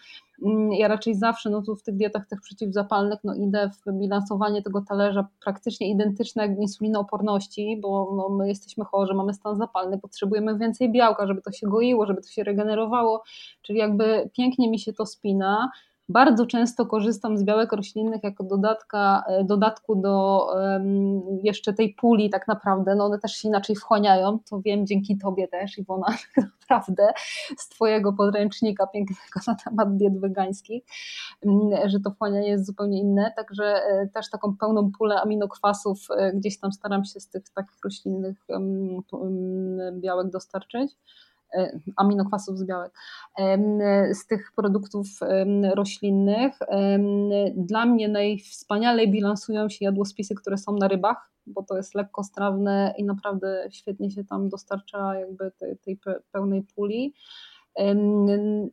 Mm, ja raczej zawsze no tu w tych dietach tych przeciwzapalnych no idę w bilansowanie tego talerza praktycznie identyczne insulinooporności, bo no, my jesteśmy chorzy, mamy stan zapalny, potrzebujemy więcej białka, żeby to się goiło, żeby to się regenerowało, czyli jakby pięknie mi się to spina. Bardzo często korzystam z białek roślinnych jako dodatka, e, dodatku do jeszcze tej puli tak naprawdę, no one też się inaczej wchłaniają, to wiem dzięki Tobie też Iwona, tak naprawdę z Twojego podręcznika pięknego na temat diet wegańskich, mm, że to wchłanianie jest zupełnie inne, także e, też taką pełną pulę aminokwasów e, gdzieś tam staram się z tych takich roślinnych białek dostarczyć. E, aminokwasów z białek, z tych produktów roślinnych. Dla mnie najwspanialej bilansują się jadłospisy, które są na rybach, bo to jest lekkostrawne i naprawdę świetnie się tam dostarcza jakby tej, tej pełnej puli.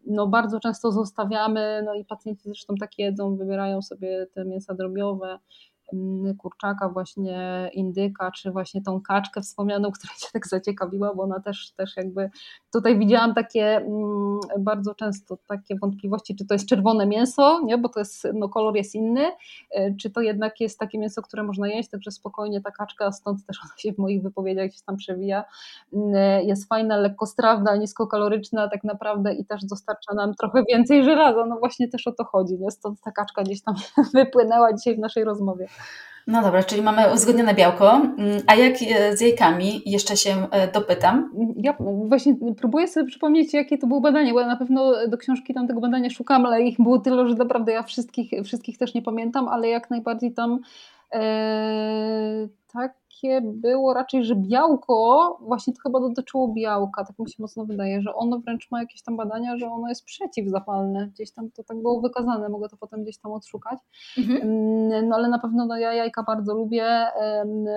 No bardzo często zostawiamy, no i pacjenci zresztą tak jedzą, wybierają sobie te mięsa drobiowe, kurczaka, właśnie indyka, czy właśnie tą kaczkę wspomnianą, która cię tak zaciekawiła, bo ona też, też jakby tutaj widziałam takie mm, bardzo często takie wątpliwości, czy to jest czerwone mięso, nie? bo to jest, no kolor jest inny, e, czy to jednak jest takie mięso, które można jeść, także spokojnie ta kaczka, stąd też ona się w moich wypowiedziach gdzieś tam przewija, mm, e, jest fajna, lekkostrawna, niskokaloryczna tak naprawdę i też dostarcza nam trochę więcej żelaza, no właśnie też o to chodzi, nie? stąd ta kaczka gdzieś tam wypłynęła dzisiaj w naszej rozmowie. No dobra, czyli mamy uzgodnione białko. Mm, a jak e, z jajkami? Jeszcze się e, dopytam. Ja właśnie próbuję sobie przypomnieć, jakie to było badanie, bo ja na pewno do książki tam tego badania szukam, ale ich było tyle, że naprawdę ja wszystkich, wszystkich też nie pamiętam, ale jak najbardziej tam e, tak takie było raczej, że białko, właśnie to chyba dotyczyło białka, tak mi się mocno wydaje, że ono wręcz ma jakieś tam badania, że ono jest przeciwzapalne. Gdzieś tam to tak było wykazane, mogę to potem gdzieś tam odszukać. Mhm. Mm, no ale na pewno no, ja jajka bardzo lubię.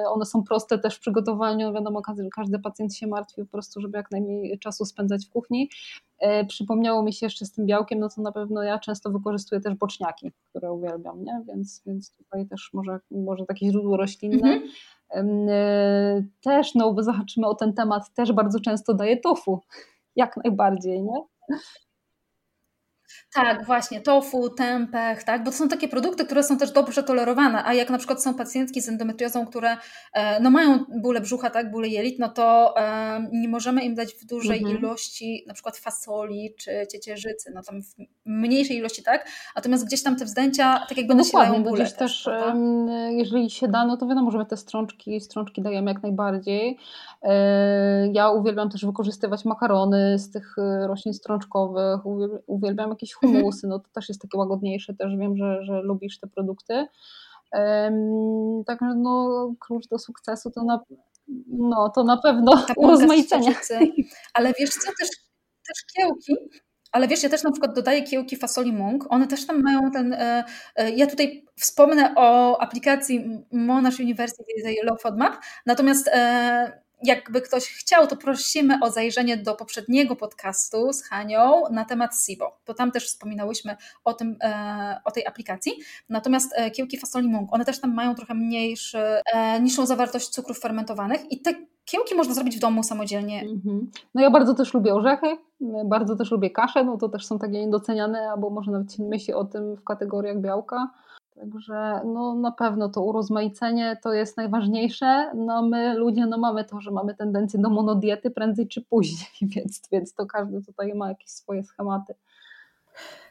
One są proste też w przygotowaniu. Wiadomo, każdy, każdy pacjent się martwi po prostu, żeby jak najmniej czasu spędzać w kuchni. E, przypomniało mi się jeszcze z tym białkiem, no to na pewno ja często wykorzystuję też boczniaki, które uwielbiam, nie? Więc, więc tutaj też może, może takie źródło roślinne. Mhm. E, też, no bo zahaczymy o ten temat, też bardzo często daję tofu, jak najbardziej, nie? Tak, właśnie, tofu, tempeh, tak, bo to są takie produkty, które są też dobrze tolerowane, a jak na przykład są pacjentki z endometriozą, które e, no, mają bóle brzucha, tak, bóle jelit, no to e, nie możemy im dać w dużej mhm. ilości na przykład fasoli czy ciecierzycy, no tam w mniejszej ilości, tak, natomiast gdzieś tam te wzdęcia tak jakby no nasilają bóle też. też jeżeli się da, no to wiadomo, że my te strączki, strączki dajemy jak najbardziej. E, ja uwielbiam też wykorzystywać makarony z tych roślin strączkowych, uwielbiam jakieś. Humusy, no to też jest takie łagodniejsze, też wiem, że, że lubisz te produkty. Um, także no, klucz do sukcesu to na, no, to na pewno urozmaicenie. Ale wiesz co, też, też kiełki, ale wiesz, ja też na przykład dodaję kiełki fasoli mung, one też tam mają ten, e, e, ja tutaj wspomnę o aplikacji Monash University Low FODMAP, natomiast e, jakby ktoś chciał, to prosimy o zajrzenie do poprzedniego podcastu z Hanią na temat SIBO. To tam też wspominałyśmy o, tym, e, o tej aplikacji. Natomiast e, kiełki fasoli mung, one też tam mają trochę mniejszy, e, niższą zawartość cukrów fermentowanych i te kiełki można zrobić w domu samodzielnie. Mhm. No ja bardzo też lubię orzechy, bardzo też lubię kasze, no to też są takie niedoceniane, albo może nawet myśli o tym w kategoriach białka. Także no, na pewno to urozmaicenie to jest najważniejsze. No my ludzie no, mamy to, że mamy tendencję do monodiety prędzej czy później, więc, więc to każdy tutaj ma jakieś swoje schematy.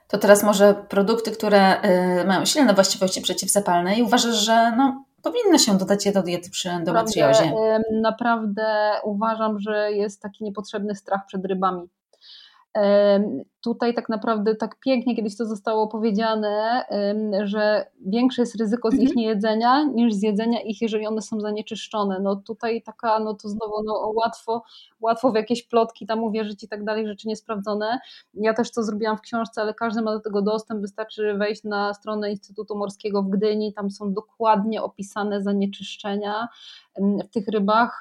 To teraz może produkty, które y, mają silne właściwości przeciwzapalne i uważasz, że no, powinno się dodać je do diety przy endometriozie? Naprawdę, naprawdę uważam, że jest taki niepotrzebny strach przed rybami tutaj tak naprawdę tak pięknie kiedyś to zostało powiedziane, że większe jest ryzyko z ich mhm. niejedzenia niż z jedzenia ich, jeżeli one są zanieczyszczone. No tutaj taka, no to znowu no łatwo, łatwo w jakieś plotki tam uwierzyć i tak dalej, rzeczy niesprawdzone. Ja też to zrobiłam w książce, ale każdy ma do tego dostęp, wystarczy wejść na stronę Instytutu Morskiego w Gdyni, tam są dokładnie opisane zanieczyszczenia w tych rybach,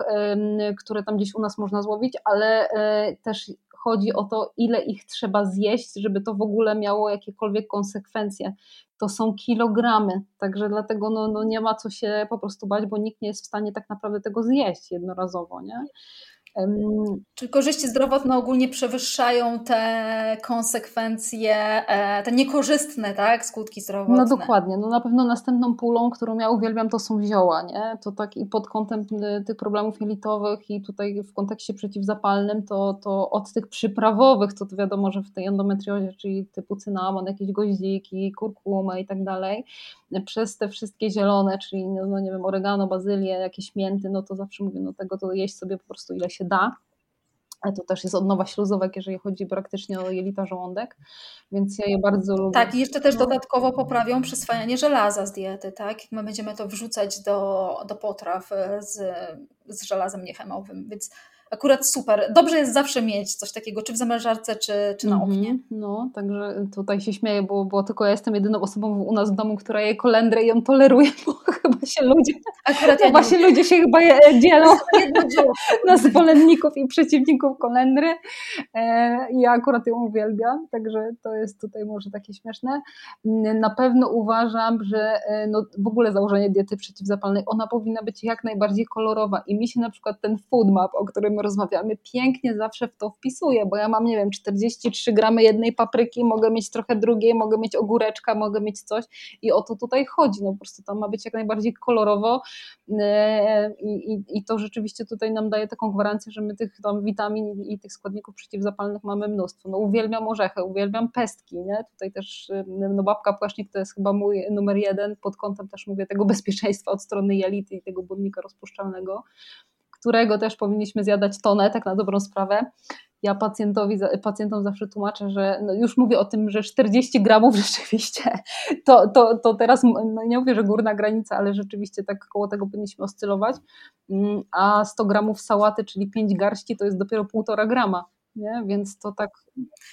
które tam gdzieś u nas można złowić, ale e, też chodzi o to, ile ich trzeba zjeść, żeby to w ogóle miało jakiekolwiek konsekwencje. To są kilogramy, także dlatego no, no nie ma co się po prostu bać, bo nikt nie jest w stanie tak naprawdę tego zjeść jednorazowo. Nie? Czyli korzyści zdrowotne ogólnie przewyższają te konsekwencje, e, te niekorzystne tak, skutki zdrowotne. No dokładnie. No na pewno następną pulą, którą ja uwielbiam, to są zioła. Nie? To tak i pod kątem tych problemów jelitowych i tutaj w kontekście przeciwzapalnym, to, to od tych przyprawowych, to, to wiadomo, że w tej endometriozie, czyli typu cynamon, jakieś goździki, kurkumę i tak dalej, przez te wszystkie zielone, czyli no nie wiem, oregano, bazylię, jakieś mięty, no to zawsze mówię, no tego to jeść sobie po prostu ile się da. To też jest odnowa śluzówek, jeżeli chodzi praktycznie o jelita żołądek, więc ja je bardzo lubię. Tak, i jeszcze też no. dodatkowo poprawią przyswajanie żelaza z diety, tak? My będziemy to wrzucać do, do potraw z, z żelazem niechemowym, więc akurat super. Dobrze jest zawsze mieć coś takiego, czy w zamrażarce, czy, czy na oknie. Mm -hmm. No, także tutaj się śmieję, bo, bo tylko ja jestem jedyną osobą u nas w domu, która je kolendrę i ją toleruje, bo chyba się ludzie, akurat ja chyba się ludzie się chyba je, dzielą na zwolenników i przeciwników kolendry. E, ja akurat ją uwielbiam, także to jest tutaj może takie śmieszne. Na pewno uważam, że e, no, w ogóle założenie diety przeciwzapalnej, ona powinna być jak najbardziej kolorowa i mi się na przykład ten food map, o którym rozmawiamy, pięknie zawsze w to wpisuje, bo ja mam, nie wiem, 43 gramy jednej papryki, mogę mieć trochę drugiej, mogę mieć ogóreczka, mogę mieć coś i o to tutaj chodzi, no po prostu tam ma być jak najbardziej kolorowo e, i, i, i to rzeczywiście tutaj nam daje taką gwarancję, że my tych tam witamin i tych składników przeciwzapalnych mamy mnóstwo. No uwielbiam orzechy, uwielbiam pestki, nie? Tutaj też no babka płasznik to jest chyba mój numer jeden pod kątem też mówię tego bezpieczeństwa od strony jelity i tego błonnika rozpuszczalnego którego też powinniśmy zjadać tonę, tak na dobrą sprawę. Ja pacjentowi, pacjentom zawsze tłumaczę, że no już mówię o tym, że 40 gramów rzeczywiście, to, to, to teraz no nie mówię, że górna granica, ale rzeczywiście tak koło tego powinniśmy oscylować, mm, a 100 gramów sałaty, czyli 5 garści, to jest dopiero 1,5 grama nie? Więc to tak...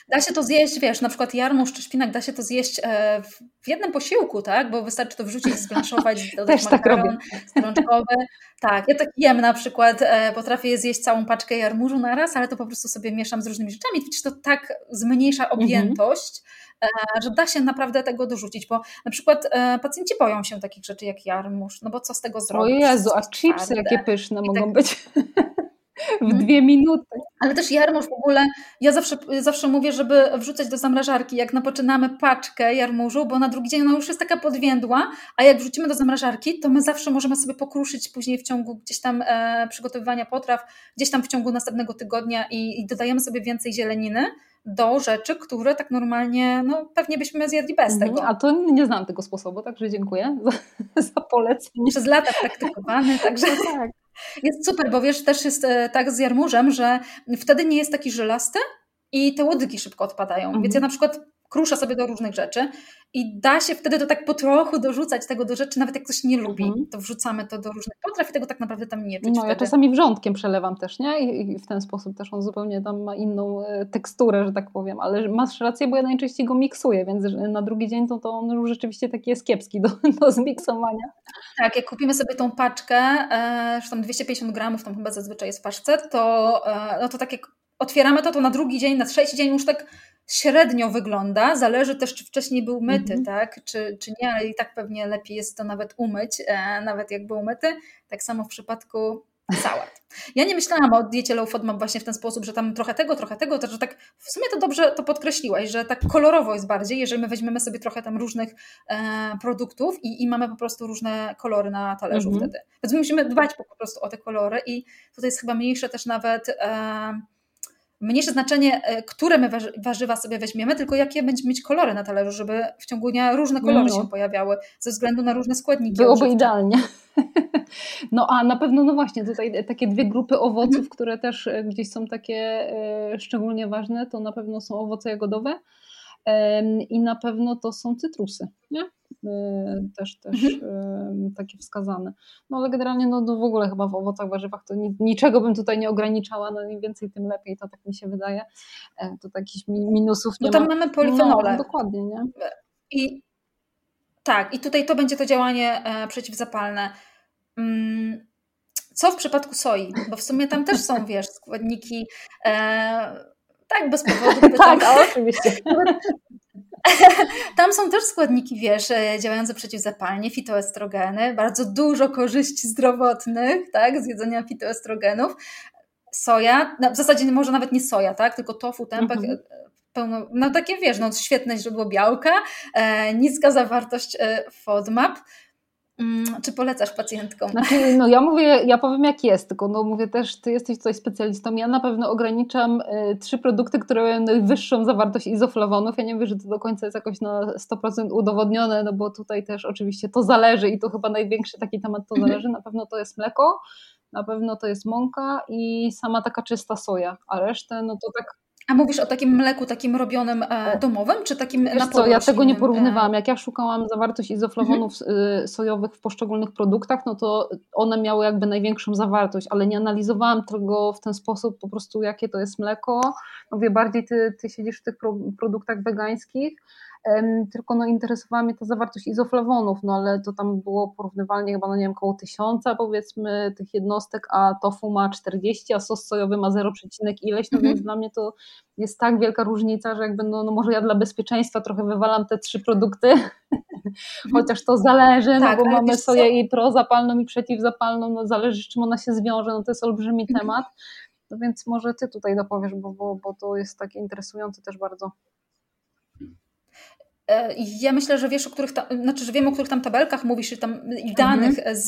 Da się to zjeść, wiesz, na przykład jarmuż czy szpinak da się to zjeść e, w jednym posiłku, tak? Bo wystarczy to wrzucić, zblanszować, dodać Też makaron tak strączkowy. Tak, ja tak jem na przykład, e, potrafię zjeść całą paczkę jarmużu na raz, ale to po prostu sobie mieszam z różnymi rzeczami. Widzisz, to tak zmniejsza mhm. objętość, mhm. że da się naprawdę tego dorzucić, bo na przykład pacjenci boją się takich rzeczy jak jarmuż, no bo co z tego zrobić? O Jezu, a chipsy jakie pyszne I mogą tak... być w mhm. dwie minuty. Ale też jarmuż w ogóle, ja zawsze, zawsze mówię, żeby wrzucać do zamrażarki, jak napoczynamy paczkę jarmużu, bo na drugi dzień ona już jest taka podwiędła, a jak wrzucimy do zamrażarki, to my zawsze możemy sobie pokruszyć później w ciągu gdzieś tam e, przygotowywania potraw, gdzieś tam w ciągu następnego tygodnia i, i dodajemy sobie więcej zieleniny, do rzeczy, które tak normalnie, no pewnie byśmy zjedli bez mhm, tego. A to nie znam tego sposobu, także dziękuję za, za polecenie. Przez lata praktykowany, także no tak. Jest super, bo wiesz, też jest e, tak z jarmużem, że wtedy nie jest taki żelasty i te łodygi szybko odpadają. Mhm. Więc ja na przykład kruszę sobie do różnych rzeczy i da się wtedy to tak po trochu dorzucać tego do rzeczy, nawet jak ktoś nie lubi, mhm. to wrzucamy to do różnych potraw i tego tak naprawdę tam nie czuć. No ja czasami wrzątkiem przelewam też, nie? I, w ten sposób też on zupełnie tam ma inną e, teksturę, że tak powiem, ale masz rację, bo ja najczęściej go miksuję, więc na drugi dzień to, to on już rzeczywiście taki jest kiepski do, do zmiksowania. Tak, jak kupimy sobie tą paczkę, e, tam 250 gramów, tam chyba zazwyczaj jest w paczce, to, e, no to tak jak otwieramy to, to na drugi dzień, na trzeci dzień już tak średnio wygląda. Zależy też, czy wcześniej był myty, mm -hmm. tak? Czy, czy nie, ale i tak pewnie lepiej jest to nawet umyć, e, nawet jak był myty. Tak samo w przypadku sałat. Ja nie myślałam o diecie low FODMAP właśnie w ten sposób, że tam trochę tego, trochę tego, to że tak w sumie to dobrze to podkreśliłaś, że tak kolorowo jest bardziej, jeżeli my weźmiemy sobie trochę tam różnych e, produktów i, i mamy po prostu różne kolory na talerzu mm -hmm. wtedy. Więc my musimy dbać po prostu o te kolory i tutaj jest chyba mniejsze też nawet e, mniejsze znaczenie, e, które my warzywa sobie weźmiemy, tylko jakie będziemy mieć kolory na talerzu, żeby w ciągu dnia różne kolory no. się pojawiały ze względu na różne składniki. Byłoby idealnie. No a na pewno, no właśnie, tutaj takie dwie grupy owoców, mhm. które też e, gdzieś są takie e, szczególnie ważne, to na pewno są owoce jagodowe i na pewno to są cytrusy. Nie? Y, też, też mhm. takie wskazane. No ale generalnie no, no w ogóle chyba w owocach, warzywach to niczego bym tutaj nie ograniczała, no im więcej tym lepiej, to tak mi się wydaje. E, to takich minusów nie no tam ma. mamy polifenole. No, dokładnie, nie? I tak, i tutaj to będzie to działanie e, przeciwzapalne. Mm, co w przypadku soi? Bo w sumie tam też są, wiesz, składniki e, tak, bez powodu. tak, oczywiście. Tam są też składniki, wiesz, e, działające przeciwzapalnie, fitoestrogeny, bardzo dużo korzyści zdrowotnych, tak, z jedzenia fitoestrogenów. soja, w zasadzie może nawet nie soja, tak, tylko tofu, tempeh, mhm. pełno, no takie wiesz, no świetne źródło białka, e, niska zawartość e, FODMAP, czy polecasz pacjentkom? Znaczy, no ja mówię, ja powiem jak jest, tylko no mówię też, ty jesteś tutaj specjalistą, ja na pewno ograniczam y, trzy produkty, które mają najwyższą zawartość izoflawonów, ja nie wiem, że to do końca jest jakoś na 100% udowodnione, no bo tutaj też oczywiście to zależy i to chyba największy taki temat to mhm. zależy, na pewno to jest mleko, na pewno to jest mąka i sama taka czysta soja, a resztę no to tak a mówisz o takim mleku takim robionym e, domowym, czy takim Wiesz co, ja tego nie porównywałam. Jak ja szukałam zawartość izoflawonów mhm. sojowych w poszczególnych produktach, no to one miały jakby największą zawartość, ale nie analizowałam tego w ten sposób po prostu, jakie to jest mleko. Mówię, bardziej ty, ty siedzisz w tych produktach wegańskich, tylko no interesowała mnie ta zawartość izoflawonów, no ale to tam było porównywalnie chyba, no nie wiem, około tysiąca powiedzmy tych jednostek, a tofu ma 40, a sos sojowy ma 0, ileś, no mhm. więc dla mnie to jest tak wielka różnica, że jakby no, no może ja dla bezpieczeństwa trochę wywalam te trzy produkty, mhm. chociaż to zależy, no tak, bo mamy soję i prozapalną i przeciwzapalną, no zależy z czym ona się zwiąże, no to jest olbrzymi mhm. temat, no więc może ty tutaj dopowiesz, bo, bo, bo to jest takie interesujące też bardzo. Ja myślę, że wiesz, o których tam, znaczy, że wiem, o których tam tabelkach mówisz, tam i danych mhm. z,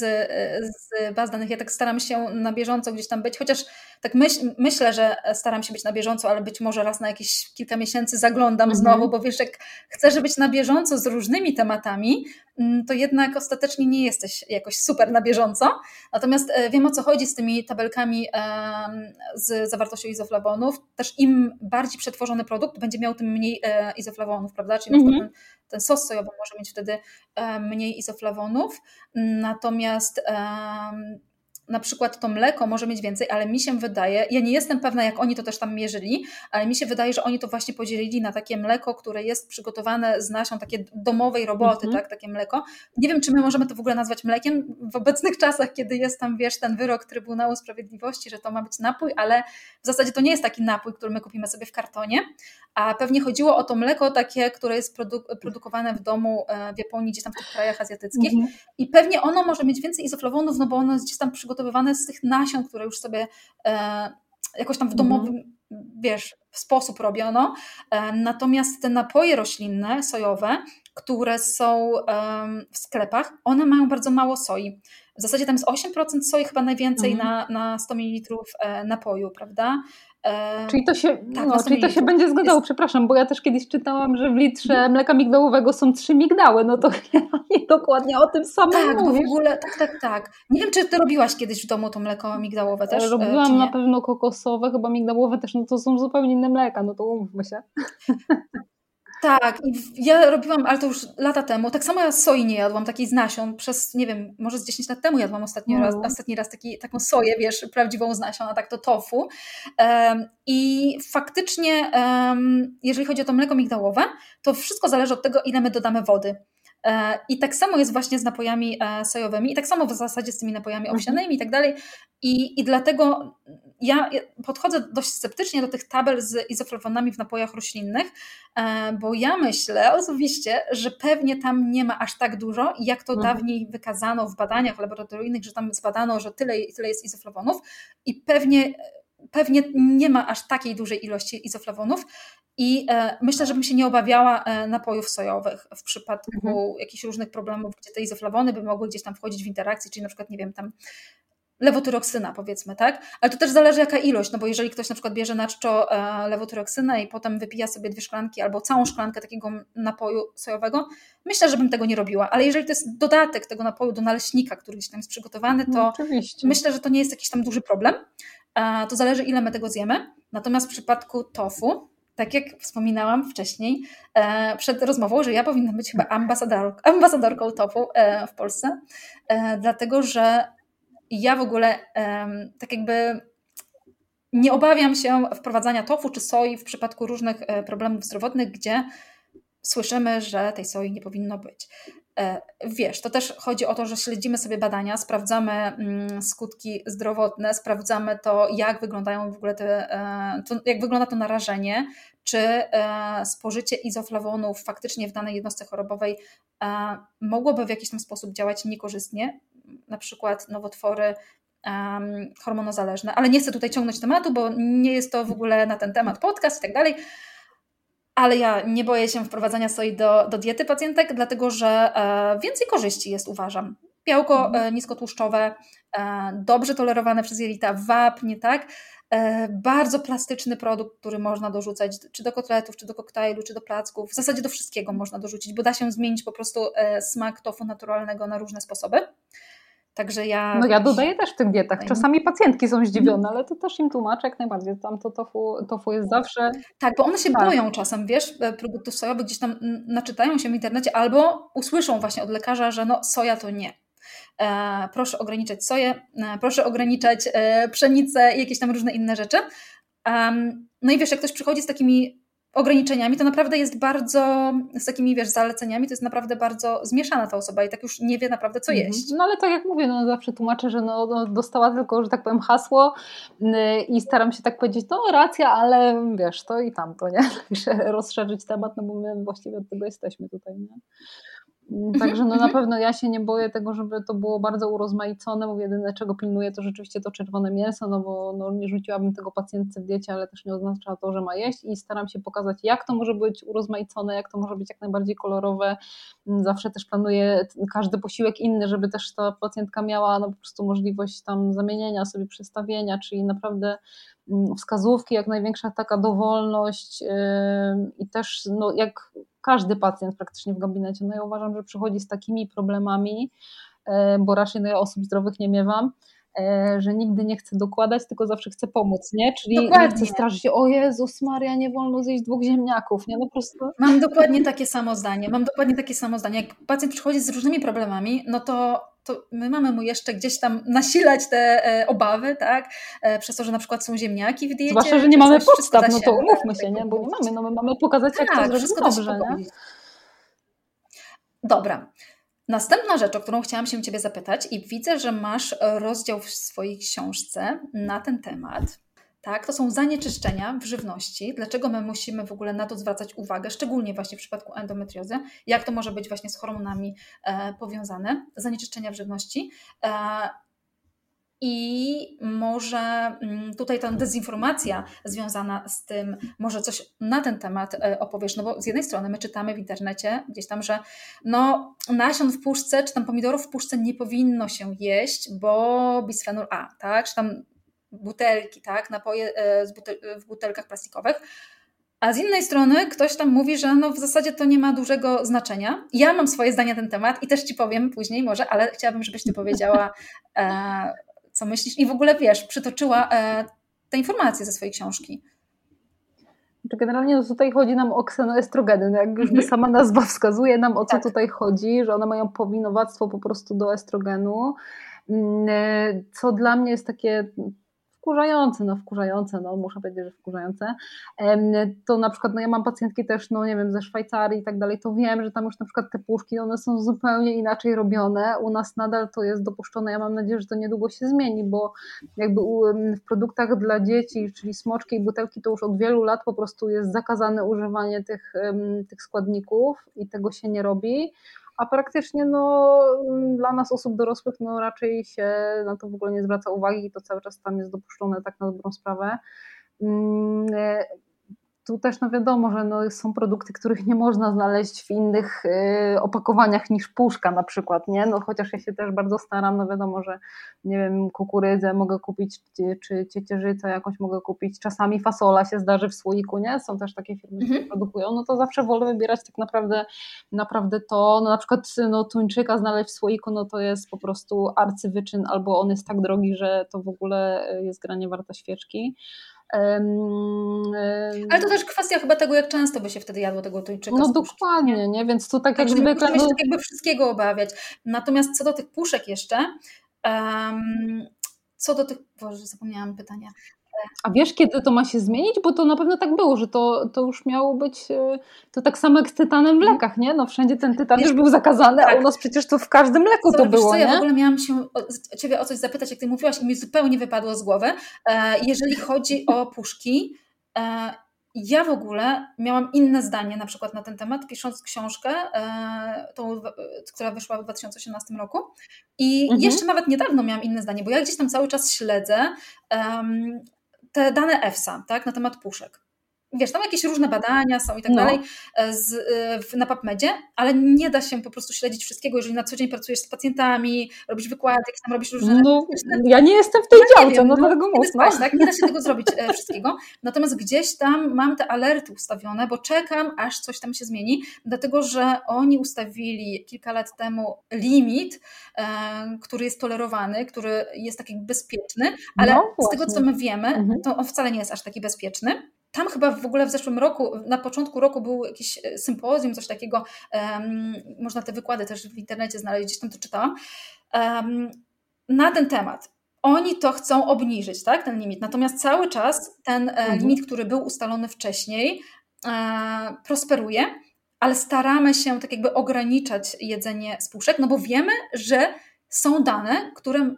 z baz danych. Ja tak staram się na bieżąco gdzieś tam być, chociaż tak myśl, myślę, że staram się być na bieżąco, ale być może raz na jakieś kilka miesięcy zaglądam mhm. znowu, bo wiesz, jak chcesz być na bieżąco z różnymi tematami, mm, to jednak ostatecznie nie jesteś jakoś super na bieżąco. Natomiast e, wiem o co chodzi z tymi tabelkami z zawartością izoflawonów. Też im bardziej przetworzony produkt będzie miał, tym mniej e, izoflawonów, prawda? Czyli mhm. na przykład ten, ten sos sojowy może mieć wtedy e, mniej izoflawonów. Natomiast na przykład to mleko może mieć więcej, ale mi się wydaje, ja nie jestem pewna, jak oni to też tam mierzyli, ale mi się wydaje, że oni to właśnie podzielili na takie mleko, które jest przygotowane z nasion, takie domowej roboty, mhm. tak, takie mleko. Nie wiem, czy my możemy to w ogóle nazwać mlekiem w obecnych czasach, kiedy jest tam, wiesz, ten wyrok Trybunału Sprawiedliwości, że to ma być napój, ale w zasadzie to nie jest taki napój, który my kupimy sobie w kartonie, a pewnie chodziło o to mleko takie, które jest produ produkowane w domu e, w Japonii, gdzieś tam w tych krajach azjatyckich mhm. i pewnie ono może mieć więcej izoflawonów, no bo ono jest gdzieś tam przygotowane przygotowywane z tych nasion, które już sobie e, jakoś tam w domowym, mm. wiesz, sposób robiono. E, natomiast te napoje roślinne, sojowe, które są w sklepach, one mają bardzo mało soi. W zasadzie tam jest 8% soi, chyba najwięcej mhm. na, na 100 ml e, napoju, prawda? Czyli to się, tak, no, czyli to się będzie zgadzało, jest... przepraszam, bo ja też kiedyś czytałam, że w litrze mhm. mleka migdałowego są trzy migdały, no to nie dokładnie o tym samym Tak, mówisz. bo w ogóle, tak, tak, tak. Nie wiem, czy ty robiłaś kiedyś w domu to mleko migdałowe też? Robiłam na pewno kokosowe, chyba migdałowe też, no to są zupełnie inne mleka, no to umówmy się. Tak, i ja robiłam, ale to już lata temu. Tak samo ja soi nie jadłam, takiej z nasion. Przez, nie wiem, może z 10 lat temu jadłam ostatni, raz, no. ostatni raz taki, taką soję, wiesz, prawdziwą z nasion, a tak to tofu. Um, I faktycznie, um, jeżeli chodzi o to mleko migdałowe, to wszystko zależy od tego, ile my dodamy wody. E, I tak samo jest właśnie z napojami e, sojowymi, i tak samo w zasadzie z tymi napojami owsianymi i tak dalej. I, I dlatego ja podchodzę dość sceptycznie do tych tabel z izoflawonami w napojach roślinnych, e, bo ja myślę osobiście, że pewnie tam nie ma aż tak dużo, jak to mhm. dawniej wykazano w badaniach laboratoryjnych, że tam zbadano, że tyle tyle jest izoflawonów i pewnie pewnie nie ma aż takiej dużej ilości izoflawonów i e, myślę, że bym się nie obawiała e, napojów sojowych w przypadku mhm. jakichś różnych problemów, gdzie te izoflawony by mogły gdzieś tam wchodzić w interakcję, czyli na przykład, nie wiem, tam lewotyroksyna powiedzmy, tak? Ale to też zależy jaka ilość, no bo jeżeli ktoś na przykład bierze na czczo e, lewotyroksynę i potem wypija sobie dwie szklanki albo całą szklankę takiego napoju sojowego, myślę, że bym tego nie robiła, ale jeżeli to jest dodatek tego napoju do naleśnika, który gdzieś tam jest przygotowany, to no, myślę, że to nie jest jakiś tam duży problem. To zależy ile my tego zjemy. Natomiast w przypadku tofu, tak jak wspominałam wcześniej e, przed rozmową, że ja powinnam być chyba ambasador, ambasadorką topu e, w Polsce, e, dlatego że ja w ogóle tak jakby nie obawiam się wprowadzania tofu czy soi w przypadku różnych problemów zdrowotnych, gdzie słyszymy, że tej soi nie powinno być. E, wiesz, to też chodzi o to, że śledzimy sobie badania, sprawdzamy mm, skutki zdrowotne, sprawdzamy to, jak wyglądają w ogóle te, e, to, jak wygląda to narażenie, czy e, spożycie izoflawonów faktycznie w danej jednostce chorobowej mogłoby w jakiś tam sposób działać niekorzystnie, na przykład nowotwory um, hormonozależne. Ale nie chcę tutaj ciągnąć tematu, bo nie jest to w ogóle na ten temat podcast i tak dalej. Ale ja nie boję się wprowadzania soi do, do diety pacjentek, dlatego że e, więcej korzyści jest, uważam. Białko mhm. e, niskotłuszczowe, e, dobrze tolerowane przez jelita, wapnie, tak? E, bardzo plastyczny produkt, który można dorzucać czy do kotletów, czy do koktajlu, czy do placków. W zasadzie do wszystkiego można dorzucić, bo da się zmienić po prostu e, smak tofu naturalnego na różne sposoby. Także ja. No ja dodaję też w tych dietach. Czasami pacjentki są zdziwione, ale to też im tłumaczę jak najbardziej. Tam to tofu, tofu jest zawsze. Tak, bo one się tak. boją czasem, wiesz, e, produktów sojowych, gdzieś tam naczytają się w internecie albo usłyszą właśnie od lekarza, że no soja to nie. E, proszę ograniczać soję, e, proszę ograniczać e, pszenicę i jakieś tam różne inne rzeczy. No i wiesz, jak ktoś przychodzi z takimi ograniczeniami, to naprawdę jest bardzo, z takimi wiesz, zaleceniami, to jest naprawdę bardzo zmieszana ta osoba i tak już nie wie naprawdę co mhm. jeść. No ale tak jak mówię, no zawsze tłumaczę, że no, no dostała tylko, że tak powiem, hasło i staram się tak powiedzieć, no racja, ale wiesz, to i tamto, nie? Rozszerzyć temat, no bo my właściwie od tego jesteśmy tutaj, nie? Mhm, także no na pewno ja się nie boję tego, żeby to było bardzo urozmaicone, bo jedyne czego pilnuję to rzeczywiście to czerwone mięso, no bo no, nie rzuciłabym tego pacjentce w diecie, ale też nie oznacza to, że ma jeść i staram się pokazać jak to może być urozmaicone, jak to może być jak najbardziej kolorowe. Mm, zawsze też planuję każdy posiłek inny, żeby też ta pacjentka miała no po prostu możliwość tam zamienienia sobie przestawienia, czyli naprawdę mm, wskazówki, jak największa taka dowolność i też no, jak każdy pacjent praktycznie w gabinecie. No ja uważam, że przychodzi z takimi problemami, e, bo raczej no ja osób zdrowych nie miewam, że nigdy nie chcę dokładać, tylko zawsze chcę pomóc, nie? Czyli dokładnie. nie chcę straszyć, o Jezus Maria, nie wolno zjeść dwóch ziemniaków, nie? No po prostu... Mam dokładnie takie samo zdanie, mam dokładnie takie samo zdanie. Jak pacjent przychodzi z różnymi problemami, no to to my mamy mu jeszcze gdzieś tam nasilać te e, obawy, tak? E, przez to, że na przykład są ziemniaki w diecie. Zwłaszcza, że nie mamy podstaw, no to umówmy się, nie? Bo nie mamy, no my mamy pokazać, jak tak, to zrobić dobrze, nie? Dobra. Następna rzecz, o którą chciałam się Ciebie zapytać i widzę, że masz rozdział w swojej książce na ten temat. Tak, to są zanieczyszczenia w żywności. Dlaczego my musimy w ogóle na to zwracać uwagę, szczególnie właśnie w przypadku endometriozy, jak to może być właśnie z hormonami e, powiązane, zanieczyszczenia w żywności. E, i może mm, tutaj ta dezinformacja związana z tym, może coś na ten temat e, opowiesz, no bo z jednej strony my czytamy w internecie gdzieś tam, że no nasion w puszce, czy tam pomidorów w puszce nie powinno się jeść, bo bisfenol A, tak, czy tam butelki, tak, napoje e, w butelkach plastikowych. A z innej strony ktoś tam mówi, że no w zasadzie to nie ma dużego znaczenia. Ja mam swoje zdanie na ten temat i też Ci powiem później może, ale chciałabym, żebyś Ty powiedziała, e, co myślisz i w ogóle wiesz, przytoczyła e, te informacje ze swojej książki. Znaczy, generalnie no tutaj chodzi nam o ksenoestrogeny. No jak już mhm. sama nazwa wskazuje nam o co tak. tutaj chodzi, że one mają powinowactwo po prostu do estrogenu, mm, co dla mnie jest takie wkurzające, no wkurzające, no muszę powiedzieć, że wkurzające, to na przykład, no ja mam pacjentki też, no nie wiem, ze Szwajcarii i tak dalej, to wiem, że tam już na przykład te puszki, one są zupełnie inaczej robione, u nas nadal to jest dopuszczone, ja mam nadzieję, że to niedługo się zmieni, bo jakby w produktach dla dzieci, czyli smoczki i butelki, to już od wielu lat po prostu jest zakazane używanie tych, tych składników i tego się nie robi, a praktycznie no, dla nas osób dorosłych no, raczej się na to w ogóle nie zwraca uwagi i to cały czas tam jest dopuszczone tak na dobrą sprawę. Tu też no wiadomo, że no są produkty, których nie można znaleźć w innych y, opakowaniach niż puszka na przykład, nie? No chociaż ja się też bardzo staram, no wiadomo, że nie wiem, kukurydzę mogę kupić, czy, czy ciecierzycę jakąś mogę kupić, czasami fasola się zdarzy w słoiku, nie? Są też takie firmy, które mhm. produkują, no to zawsze wolę wybierać tak naprawdę, naprawdę to, no na przykład no tuńczyka znaleźć w słoiku, no to jest po prostu arcywyczyn, albo on jest tak drogi, że to w ogóle jest granie warta świeczki. Ale to też kwestia chyba tego, jak często by się wtedy jadło tego tuńczyka. No dokładnie, nie? więc tu tak jak zwykle... Musimy się tak jakby wszystkiego obawiać. Natomiast co do tych puszek jeszcze, um, co do tych... Boże, zapomniałam pytania. A wiesz, kiedy to ma się zmienić? Bo to na pewno tak było, że to, to już miało być e, to tak samo jak z tytanem w mhm. lekach, nie? No wszędzie ten tytan wiesz, już był zakazany, tak. a u nas przecież to w każdym leku co, to było, co, nie? Ja w ogóle miałam się o, Ciebie o coś zapytać, jak Ty mówiłaś i mi zupełnie wypadło z głowy. E, jeżeli chodzi o puszki, e, ja w ogóle miałam inne zdanie na przykład na ten temat, pisząc książkę, tą, która wyszła w 2018 roku. I mhm. jeszcze nawet niedawno miałam inne zdanie, bo ja gdzieś tam cały czas śledzę um, te dane EFSA tak, na temat puszek wiesz, tam jakieś różne badania są i tak no. dalej e, z, e, na PubMedzie, ale nie da się po prostu śledzić wszystkiego, jeżeli na co dzień pracujesz z pacjentami, robisz wykłady, tam robisz różne no, rzeczy. Ja nie jestem w tej ja działce, wiem, no, no dlatego mocno. Spać, tak? Nie da się tego zrobić e, wszystkiego, natomiast gdzieś tam mam te alerty ustawione, bo czekam, aż coś tam się zmieni, dlatego, że oni ustawili kilka lat temu limit, który jest tolerowany, który jest taki bezpieczny, ale no, z tego, co my wiemy, mhm. to on wcale nie jest aż taki bezpieczny tam chyba w ogóle w zeszłym roku, na początku roku był jakiś e, sympozjum, coś takiego, um, można te wykłady też w internecie znaleźć, gdzieś tam to czytałam, um, na ten temat. Oni to chcą obniżyć, tak, ten limit. Natomiast cały czas ten e, mhm. limit, który był ustalony wcześniej, e, prosperuje, ale staramy się tak jakby ograniczać jedzenie z puszek, no bo wiemy, że są dane, które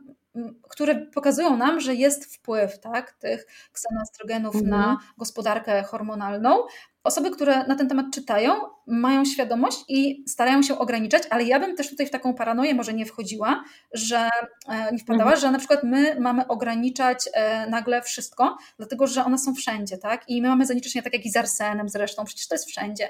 które pokazują nam, że jest wpływ tak, tych ksenoestrogenów mhm. na gospodarkę hormonalną. Osoby, które na ten temat czytają, mają świadomość i starają się ograniczać, ale ja bym też tutaj w taką paranoję może nie wchodziła, że e, nie wpadała, mhm. że na przykład my mamy ograniczać e, nagle wszystko, dlatego że one są wszędzie, tak? I my mamy zanieczyszczenia tak jak i z arsenem zresztą, przecież to jest wszędzie.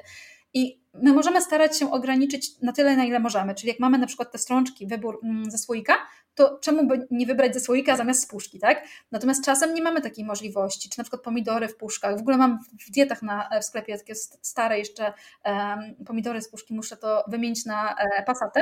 I my możemy starać się ograniczyć na tyle, na ile możemy. Czyli jak mamy na przykład te strączki, wybór mm, ze słoika, to czemu by nie wybrać ze słoika zamiast z puszki, tak? Natomiast czasem nie mamy takiej możliwości, czy na przykład pomidory w puszkach. W ogóle mam w dietach na, w sklepie takie stare jeszcze um, pomidory z puszki, muszę to wymienić na e, pasatę.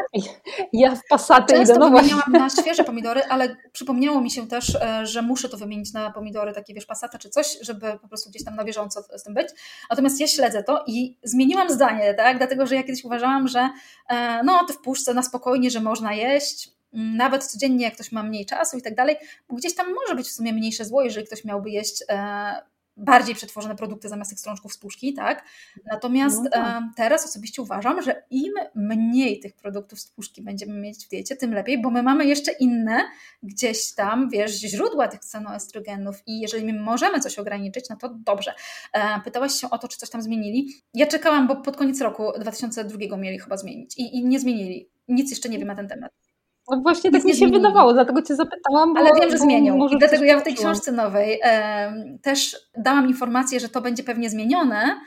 Ja w pasatę Często idę, no wymieniałam na świeże pomidory, ale przypomniało mi się też, e, że muszę to wymienić na pomidory takie, wiesz, pasata czy coś, żeby po prostu gdzieś tam na bieżąco z tym być. Natomiast ja śledzę to i zmieniłam zdanie, tak? Dlatego, że ja kiedyś uważałam, że e, no, to w puszce na spokojnie, że można jeść, nawet codziennie, jak ktoś ma mniej czasu i tak dalej, bo gdzieś tam może być w sumie mniejsze zło, jeżeli ktoś miałby jeść e, bardziej przetworzone produkty zamiast tych strączków z puszki, tak? Natomiast no tak. E, teraz osobiście uważam, że im mniej tych produktów z puszki będziemy mieć w diecie, tym lepiej, bo my mamy jeszcze inne gdzieś tam, wiesz, źródła tych cenoestrogenów i jeżeli my możemy coś ograniczyć, no to dobrze. E, pytałaś się o to, czy coś tam zmienili. Ja czekałam, bo pod koniec roku 2002 mieli chyba zmienić i, i nie zmienili. Nic jeszcze nie wiem na ten temat. No właśnie tak mi się wydawało, dlatego Cię zapytałam. Ale wiem, że zmienią. Może dlatego ja w tej książce nowej e, też dałam informację, że to będzie pewnie zmienione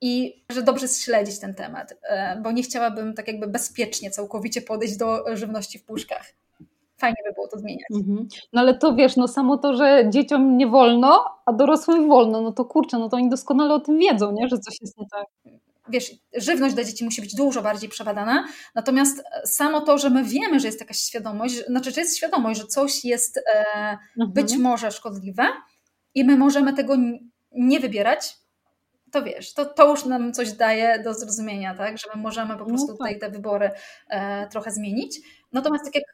i że dobrze śledzić ten temat, e, bo nie chciałabym tak jakby bezpiecznie całkowicie podejść do żywności w puszkach. Fajnie by było to zmieniać. Mhm. No ale to wiesz, no samo to, że dzieciom nie wolno, a dorosłym wolno, no to kurczę, no to oni doskonale o tym wiedzą, nie? że coś jest nie tak wiesz, żywność dla dzieci musi być dużo bardziej przebadana, natomiast samo to, że my wiemy, że jest jakaś świadomość, znaczy, że jest świadomość, że coś jest e, mhm. być może szkodliwe i my możemy tego nie wybierać, to wiesz, to, to już nam coś daje do zrozumienia, tak, że my możemy po no prostu no tak. tutaj te wybory e, trochę zmienić. Natomiast tak jak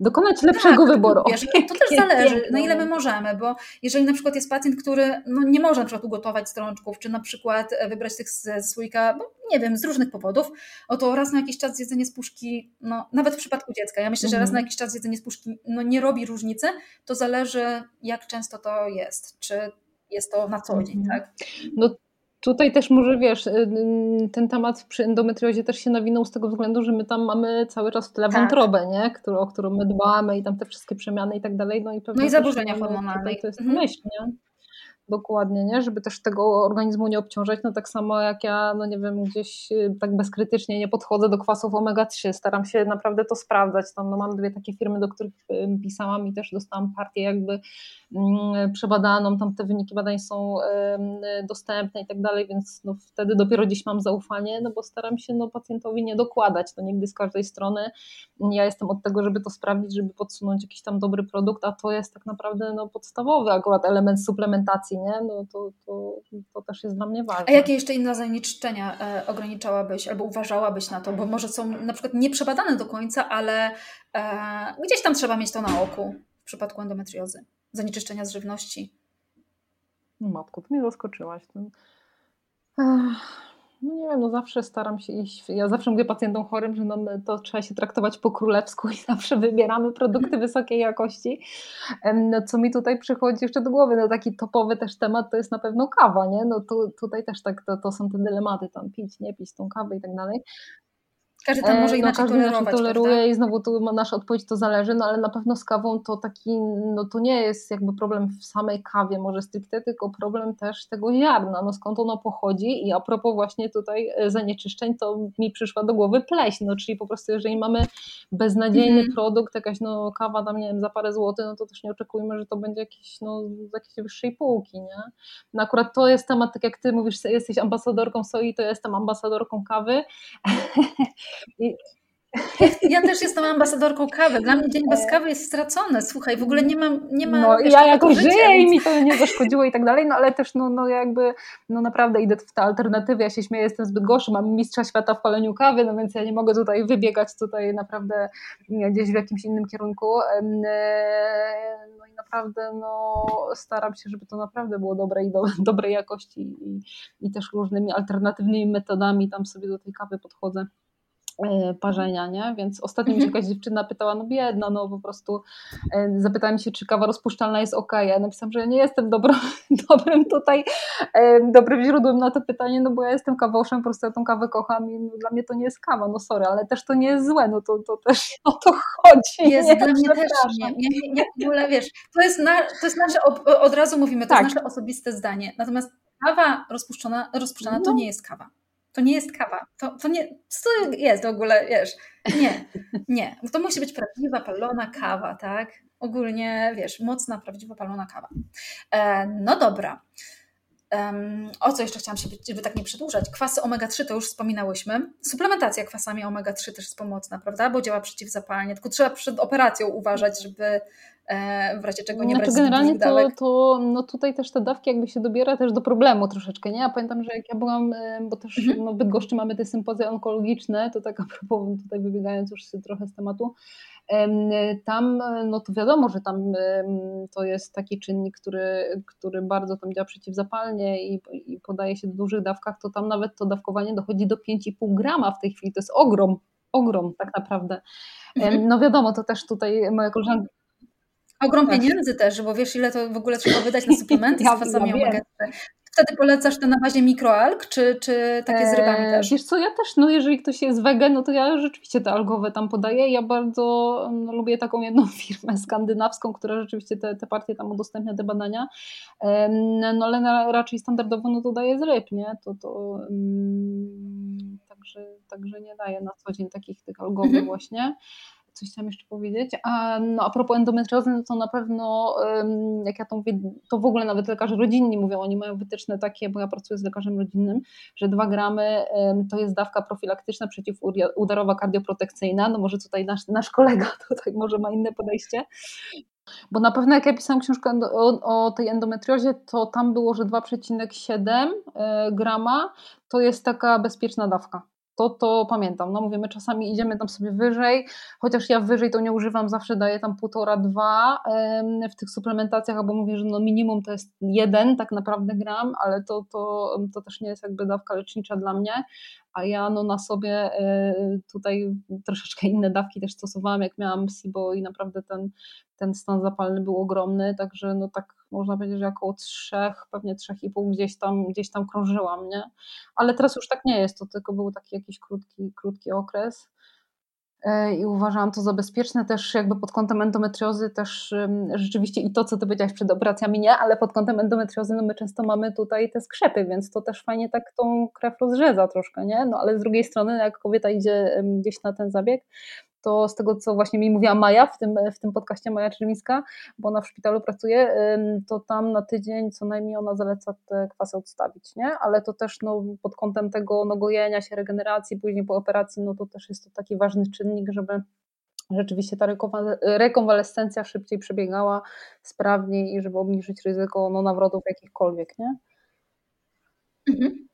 dokonać lepszego tak, wyboru. Wiesz, to też zależy, na ile my możemy, bo jeżeli na przykład jest pacjent, który no, nie może na przykład ugotować strączków, czy na przykład wybrać tych ze słoika, bo nie wiem, z różnych powodów, to raz na jakiś czas jedzenie z puszki, no, nawet w przypadku dziecka, ja myślę, że raz na mhm. jakiś czas jedzenie z puszki no, nie robi różnicy, to zależy jak często to jest, czy jest to na co dzień, mhm. tak? No Tutaj też może wiesz, y, y, ten temat przy endometriozie też się nawinął z tego względu, że my tam mamy cały czas w tle tak. wątrobę, nie? Którą, o którą my dbamy i tam te wszystkie przemiany i tak dalej. No i, pewnie no i zaburzenia hormonalne. To jest mhm. myśl, nie? Dokładnie, nie? Żeby też tego organizmu nie obciążać, no tak samo jak ja, no nie wiem, gdzieś y, tak bezkrytycznie nie podchodzę do kwasów omega-3, staram się naprawdę to sprawdzać, tam no mam dwie takie firmy, do których pisałam i też dostałam partię jakby mm, przebadaną, tam te wyniki badań są dostępne i tak dalej, więc no wtedy dopiero gdzieś mam zaufanie, no bo staram się no pacjentowi nie dokładać, to nigdy z każdej strony, ja jestem od tego, żeby to sprawdzić, żeby podsunąć jakiś tam dobry produkt, a to jest tak naprawdę no podstawowy akurat element suplementacji nie? No to, to, to też jest dla mnie ważne. A jakie jeszcze inne zanieczyszczenia e, ograniczałabyś albo uważałabyś na to? Bo może są na przykład nieprzebadane do końca, ale e, gdzieś tam trzeba mieć to na oku w przypadku endometriozy. Zanieczyszczenia z żywności. No matko, to mnie zaskoczyłaś. No nie wiem, no zawsze staram się iść, ja zawsze mówię pacjentom chorym, że no to trzeba się traktować po królewsku i zawsze wybieramy produkty wysokiej jakości. No, co mi tutaj przychodzi jeszcze do głowy, no taki topowy też temat to jest na pewno kawa, nie? No tu, tutaj też tak, to, to są te dylematy, tam pić, nie pić tą kawę i tak dalej. Każdy tam może e, inaczej no, inaczej toleruje prawda? i znowu tu nasza odpowiedź to zależy, no ale na pewno z kawą to taki, no to nie jest jakby problem w samej kawie może stricte, tylko problem też tego ziarna, no skąd ono pochodzi i a propos właśnie tutaj e, zanieczyszczeń, to mi przyszła do głowy pleśń, no czyli po prostu jeżeli mamy beznadziejny mm. produkt, jakaś no kawa tam nie wiem za parę złotych, no to też nie oczekujmy, że to będzie jakiś no z jakiejś wyższej półki, nie? No akurat to jest temat, tak jak ty mówisz, jesteś ambasadorką soi, to ja jestem ambasadorką kawy Ja też jestem ambasadorką kawy. Dla mnie dzień bez e. kawy jest stracony. Słuchaj, w ogóle nie mam. Nie ma, no, ja jako żyję życia, i mi to nie zaszkodziło i tak dalej, no ale też no, no jakby no naprawdę idę w te alternatywy. Ja się śmieję, jestem zbyt gorszy, mam mistrza świata w paleniu kawy, no więc ja nie mogę tutaj wybiegać tutaj naprawdę gdzieś w jakimś innym kierunku. E, no i naprawdę no, staram się, żeby to naprawdę było dobre i do, dobrej jakości i, i też różnymi alternatywnymi metodami tam sobie do tej kawy podchodzę. E, parzenia, nie? Więc ostatnio mi się mhm. jakaś dziewczyna pytała, no biedna, no po prostu e, zapytałem się, czy kawa rozpuszczalna jest ok. Ja napisałam, że ja nie jestem dobro, dobrym tutaj, e, dobrym źródłem na to pytanie, no bo ja jestem kawoszem, po prostu ja tą kawę kocham i no, dla mnie to nie jest kawa, no sorry, ale też to nie jest złe, no to, to też o to chodzi. Jest, nie, dla mnie też nie. nie, nie, w ogóle, wiesz, to jest, na, to jest nasze, od razu mówimy, to tak. jest nasze osobiste zdanie, natomiast kawa rozpuszczona, rozpuszczona no. to nie jest kawa. To nie jest kawa. To, to nie, co jest w ogóle, wiesz? Nie, nie. To musi być prawdziwa palona kawa, tak? Ogólnie, wiesz, mocna, prawdziwa palona kawa. E, no dobra. Um, o co jeszcze chciałam się, żeby tak nie przedłużać? Kwasy omega-3 to już wspominałyśmy. Suplementacja kwasami omega-3 też jest pomocna, prawda? Bo działa przeciwzapalnie. Tylko trzeba przed operacją uważać, żeby w razie czego nie znaczy, brać Generalnie to, to no tutaj też te dawki jakby się dobiera też do problemu troszeczkę, nie? Ja pamiętam, że jak ja byłam, e, bo też mhm. no, w Bydgoszczy mamy te sympozje onkologiczne, to tak a propos, tutaj wybiegając już trochę z tematu, tam, no to wiadomo, że tam to jest taki czynnik, który, który bardzo tam działa przeciwzapalnie i, i podaje się w dużych dawkach, to tam nawet to dawkowanie dochodzi do 5,5 grama w tej chwili, to jest ogrom, ogrom tak naprawdę. Mhm. No wiadomo, to też tutaj moja koleżanka Ogrom tak. pieniędzy też, bo wiesz, ile to w ogóle trzeba wydać na suplementy ja, z kwasami ja omega Wtedy polecasz te na bazie mikroalg, czy, czy takie z rybami eee, też? Wiesz co, ja też, no jeżeli ktoś jest wegan, no to ja rzeczywiście te algowe tam podaję. Ja bardzo no, lubię taką jedną firmę skandynawską, która rzeczywiście te, te partie tam udostępnia, te badania. No ale na, raczej standardowo no to daje z ryb, nie? To, to um, także, także nie daje na co dzień takich tych algowych mhm. właśnie coś chciałam jeszcze powiedzieć. A, no, a propos endometriozy, no to na pewno, jak ja to mówię, to w ogóle nawet lekarze rodzinni mówią, oni mają wytyczne takie, bo ja pracuję z lekarzem rodzinnym, że 2 gramy to jest dawka profilaktyczna przeciwudarowa kardioprotekcyjna. No może tutaj nasz, nasz kolega tutaj może ma inne podejście. Bo na pewno jak ja pisałam książkę o, o tej endometriozie, to tam było, że 2,7 e, grama to jest taka bezpieczna dawka to, to pamiętam. No mówimy, czasami idziemy tam sobie wyżej, chociaż ja wyżej to nie używam, zawsze daję tam półtora, dwa w tych suplementacjach, albo mówię, że no minimum to jest jeden tak naprawdę gram, ale to, to, to też nie jest jakby dawka lecznicza dla mnie, a ja no na sobie e, tutaj troszeczkę inne dawki też stosowałam, jak miałam SIBO i naprawdę ten, ten stan zapalny był ogromny, także no tak można powiedzieć, że około trzech, pewnie trzech i pół gdzieś tam, gdzieś tam krążyłam, nie? Ale teraz już tak nie jest, to tylko był taki jakiś krótki, krótki okres i uważałam to za bezpieczne też jakby pod kątem endometriozy też rzeczywiście i to, co ty powiedziałaś przed operacjami nie, ale pod kątem endometriozy no my często mamy tutaj te skrzepy, więc to też fajnie tak tą krew rozrzeza troszkę, nie? No ale z drugiej strony jak kobieta idzie gdzieś na ten zabieg, to z tego, co właśnie mi mówiła Maja w tym, w tym podcaście Maja Czerwińska, bo ona w szpitalu pracuje, to tam na tydzień co najmniej ona zaleca te kwasy odstawić, nie? Ale to też no, pod kątem tego no, gojenia się, regeneracji, później po operacji, no to też jest to taki ważny czynnik, żeby rzeczywiście ta rekonwalescencja szybciej przebiegała, sprawniej i żeby obniżyć ryzyko no, nawrotów jakichkolwiek, nie? Mhm.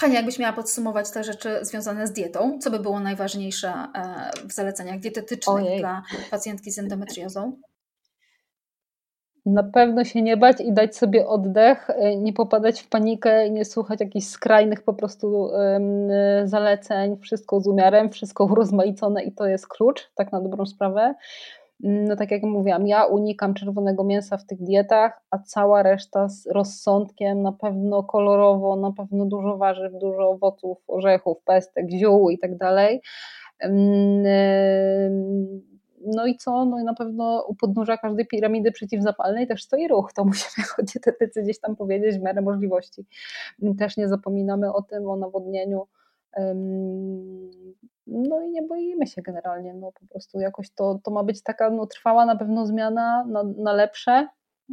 Hania, jakbyś miała podsumować te rzeczy związane z dietą, co by było najważniejsze e, w zaleceniach dietetycznych Ojej. dla pacjentki z endometriozą? Na pewno się nie bać i dać sobie oddech, e, nie popadać w panikę, nie słuchać jakichś skrajnych po prostu zaleceń, wszystko z umiarem, wszystko urozmaicone i to jest klucz, tak na dobrą sprawę. No tak jak mówiłam, ja unikam czerwonego mięsa w tych dietach, a cała reszta z rozsądkiem, na pewno kolorowo, na pewno dużo warzyw, dużo owoców, orzechów, pestek, ziół i tak dalej. No i co? No i na pewno u podnóża każdej piramidy przeciwzapalnej też stoi ruch. To musimy jako dietetycy gdzieś tam powiedzieć w miarę możliwości. Też nie zapominamy o tym, o nawodnieniu. No i nie boimy się generalnie. No po prostu jakoś to, to ma być taka no, trwała na pewno zmiana na, na lepsze,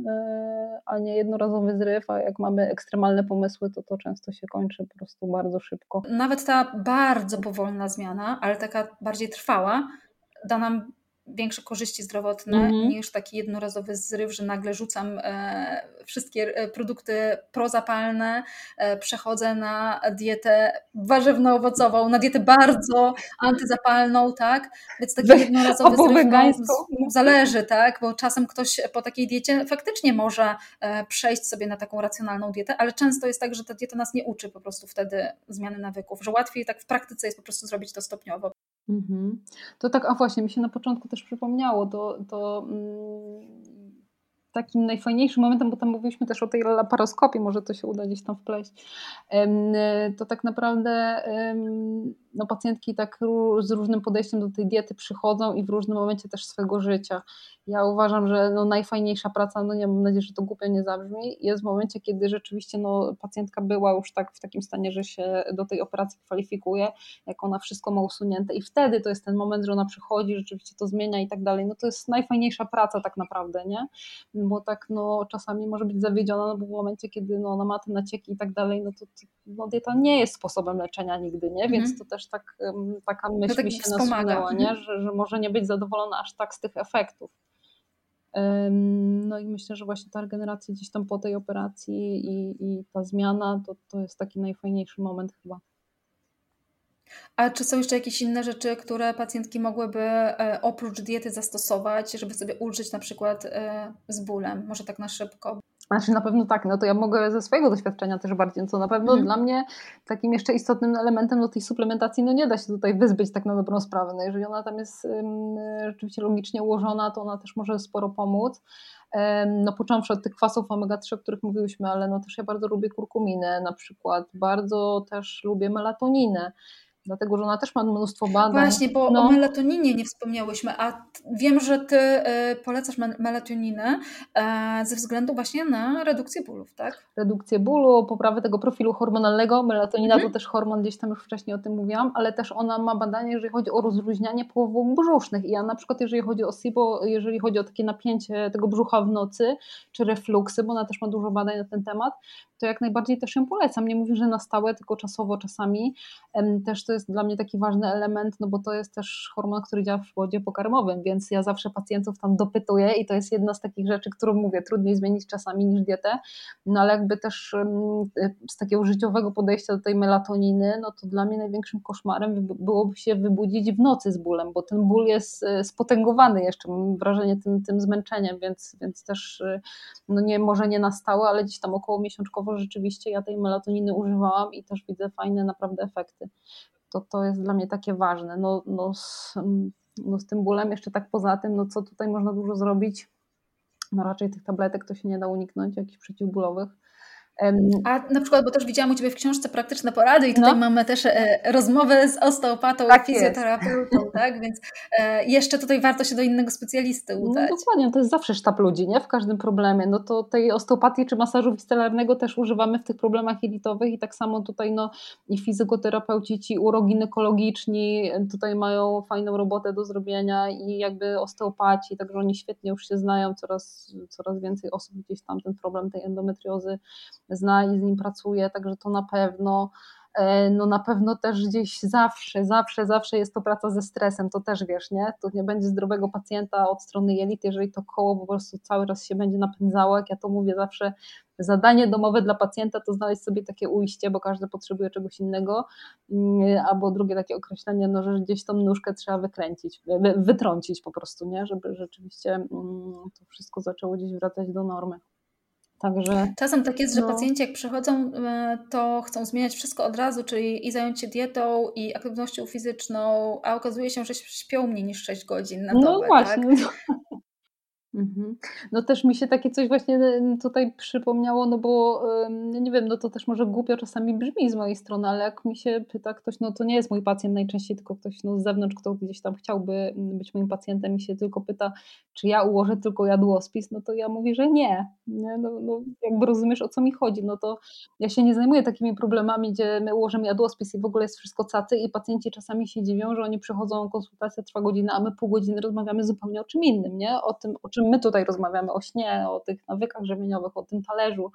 e, a nie jednorazowy zryw, a jak mamy ekstremalne pomysły, to to często się kończy po prostu bardzo szybko. Nawet ta bardzo powolna zmiana, ale taka bardziej trwała, da nam większe korzyści zdrowotne -hmm. niż taki jednorazowy zryw, że nagle rzucam e, wszystkie e, produkty prozapalne, e, przechodzę na dietę warzywno-owocową, na dietę bardzo antyzapalną, tak? Więc taki jednorazowy zryw no, zależy, tak? Bo czasem ktoś po takiej diecie faktycznie może przejść sobie na taką racjonalną dietę, ale często jest tak, że ta dieta nas nie uczy po prostu wtedy zmiany nawyków, że łatwiej tak w praktyce jest po prostu zrobić to stopniowo. Mhm. To tak, a właśnie, mi się na początku też przypomniało, to, to mm, takim najfajniejszym momentem, bo tam mówiliśmy też o tej laparoskopii, może to się uda gdzieś tam wpleść, to tak naprawdę no, pacjentki tak z różnym podejściem do tej diety przychodzą i w różnym momencie też swojego życia. Ja uważam, że no, najfajniejsza praca, no nie mam nadzieję, że to głupio nie zabrzmi, jest w momencie, kiedy rzeczywiście no, pacjentka była już tak w takim stanie, że się do tej operacji kwalifikuje, jak ona wszystko ma usunięte i wtedy to jest ten moment, że ona przychodzi, rzeczywiście to zmienia i tak dalej. No to jest najfajniejsza praca tak naprawdę, nie? Bo tak no, czasami może być zawiedziona, no bo w momencie, kiedy no, ona ma te nacieki i tak dalej, no to, to no, dieta nie jest sposobem leczenia nigdy, nie? Więc mm. to też tak, taka myśl tak mi się nasunęła, nie? Mhm. Że, że może nie być zadowolona aż tak z tych efektów. No i myślę, że właśnie ta regeneracja gdzieś tam po tej operacji i, i ta zmiana to, to jest taki najfajniejszy moment chyba. A czy są jeszcze jakieś inne rzeczy, które pacjentki mogłyby e, oprócz diety zastosować, żeby sobie ulżyć na przykład e, z bólem? Może tak na szybko. Znaczy na pewno tak, no to ja mogę ze swojego doświadczenia też bardziej, co na pewno mm. dla mnie takim jeszcze istotnym elementem do tej suplementacji, no nie da się tutaj wyzbyć tak na dobrą sprawę, no jeżeli ona tam jest um, rzeczywiście logicznie ułożona, to ona też może sporo pomóc, um, no począwszy od tych kwasów omega-3, o których mówiłyśmy, ale no też ja bardzo lubię kurkuminę na przykład, bardzo też lubię melatoninę, dlatego że ona też ma mnóstwo badań. Właśnie, bo no. o melatoninie nie wspomniałyśmy, a wiem, że ty y, polecasz melatoninę e, ze względu właśnie na redukcję bólów, tak? Redukcję bólu, poprawę tego profilu hormonalnego. Melatonina mhm. to też hormon, gdzieś tam już wcześniej o tym mówiłam, ale też ona ma badanie, jeżeli chodzi o rozluźnianie połowów brzusznych. I ja na przykład, jeżeli chodzi o SIBO, jeżeli chodzi o takie napięcie tego brzucha w nocy, czy refluksy, bo ona też ma dużo badań na ten temat, to jak najbardziej też ją polecam. Nie mówię, że na stałe, tylko czasowo czasami. Też to jest dla mnie taki ważny element, no bo to jest też hormon, który działa w płodzie pokarmowym, więc ja zawsze pacjentów tam dopytuję i to jest jedna z takich rzeczy, którą mówię, trudniej zmienić czasami niż dietę, no ale jakby też z takiego życiowego podejścia do tej melatoniny, no to dla mnie największym koszmarem byłoby się wybudzić w nocy z bólem, bo ten ból jest e, spotęgowany jeszcze, mam wrażenie tym, tym zmęczeniem, więc, więc też e, no nie, może nie na stałe, ale gdzieś tam około miesiączkowo rzeczywiście ja tej melatoniny używałam i też widzę fajne naprawdę efekty to, to jest dla mnie takie ważne. No, no, z, no z tym bólem jeszcze tak poza tym, no co tutaj można dużo zrobić? No raczej tych tabletek to się nie da uniknąć, jakichś przeciwbólowych. A na przykład, bo też widziałam u Ciebie w książce praktyczne porady i tutaj no. mamy też e, rozmowę z osteopatą tak i fizjoterapeutą, tak? Więc e, jeszcze tutaj warto się do innego specjalisty no udać. No dokładnie, to jest zawsze sztab ludzi, nie? W każdym problemie. No to tej osteopatii czy masażu wistelarnego też używamy w tych problemach jelitowych i tak samo tutaj no i fizykoterapeuci, ci uroginekologiczni tutaj mają fajną robotę do zrobienia i jakby osteopaci, także oni świetnie już się znają, coraz, coraz więcej osób gdzieś tam ten problem tej endometriozy zna i z nim pracuje, także to na pewno e, no na pewno też gdzieś zawsze, zawsze, zawsze jest to praca ze stresem, to też wiesz, nie? To nie będzie zdrowego pacjenta od strony jelit, jeżeli to koło po prostu cały czas się będzie napędzało, jak ja to mówię zawsze, zadanie domowe dla pacjenta to znaleźć sobie takie ujście, bo każdy potrzebuje czegoś innego, mm, albo drugie takie określenie, no, że gdzieś tą nóżkę trzeba wykręcić, wytrącić po prostu, nie? żeby rzeczywiście mm, to wszystko zaczęło gdzieś wracać do normy. Także, Czasem tak jest, że no. pacjenci jak przychodzą, e, to chcą zmieniać wszystko od razu, czyli i zająć się dietą, i aktywnością fizyczną, a okazuje się, że śpią mniej niż 6 godzin na no dobę. No właśnie. Tak? Mhm. No też mi się takie coś właśnie tutaj przypomniało, no bo nie wiem, no to też może głupio czasami brzmi z mojej strony, ale jak mi się pyta ktoś, no to nie jest mój pacjent najczęściej, tylko ktoś no z zewnątrz, kto gdzieś tam chciałby być moim pacjentem i się tylko pyta, czy ja ułożę tylko jadłospis, no to ja mówię, że nie. nie? No, no jakby rozumiesz o co mi chodzi, no to ja się nie zajmuję takimi problemami, gdzie my ułożymy jadłospis i w ogóle jest wszystko cacy i pacjenci czasami się dziwią, że oni przychodzą, konsultacja trwa godzinę, a my pół godziny rozmawiamy zupełnie o czym innym, nie? O tym, o czym my tutaj rozmawiamy, o śnie, o tych nawykach żywieniowych, o tym talerzu,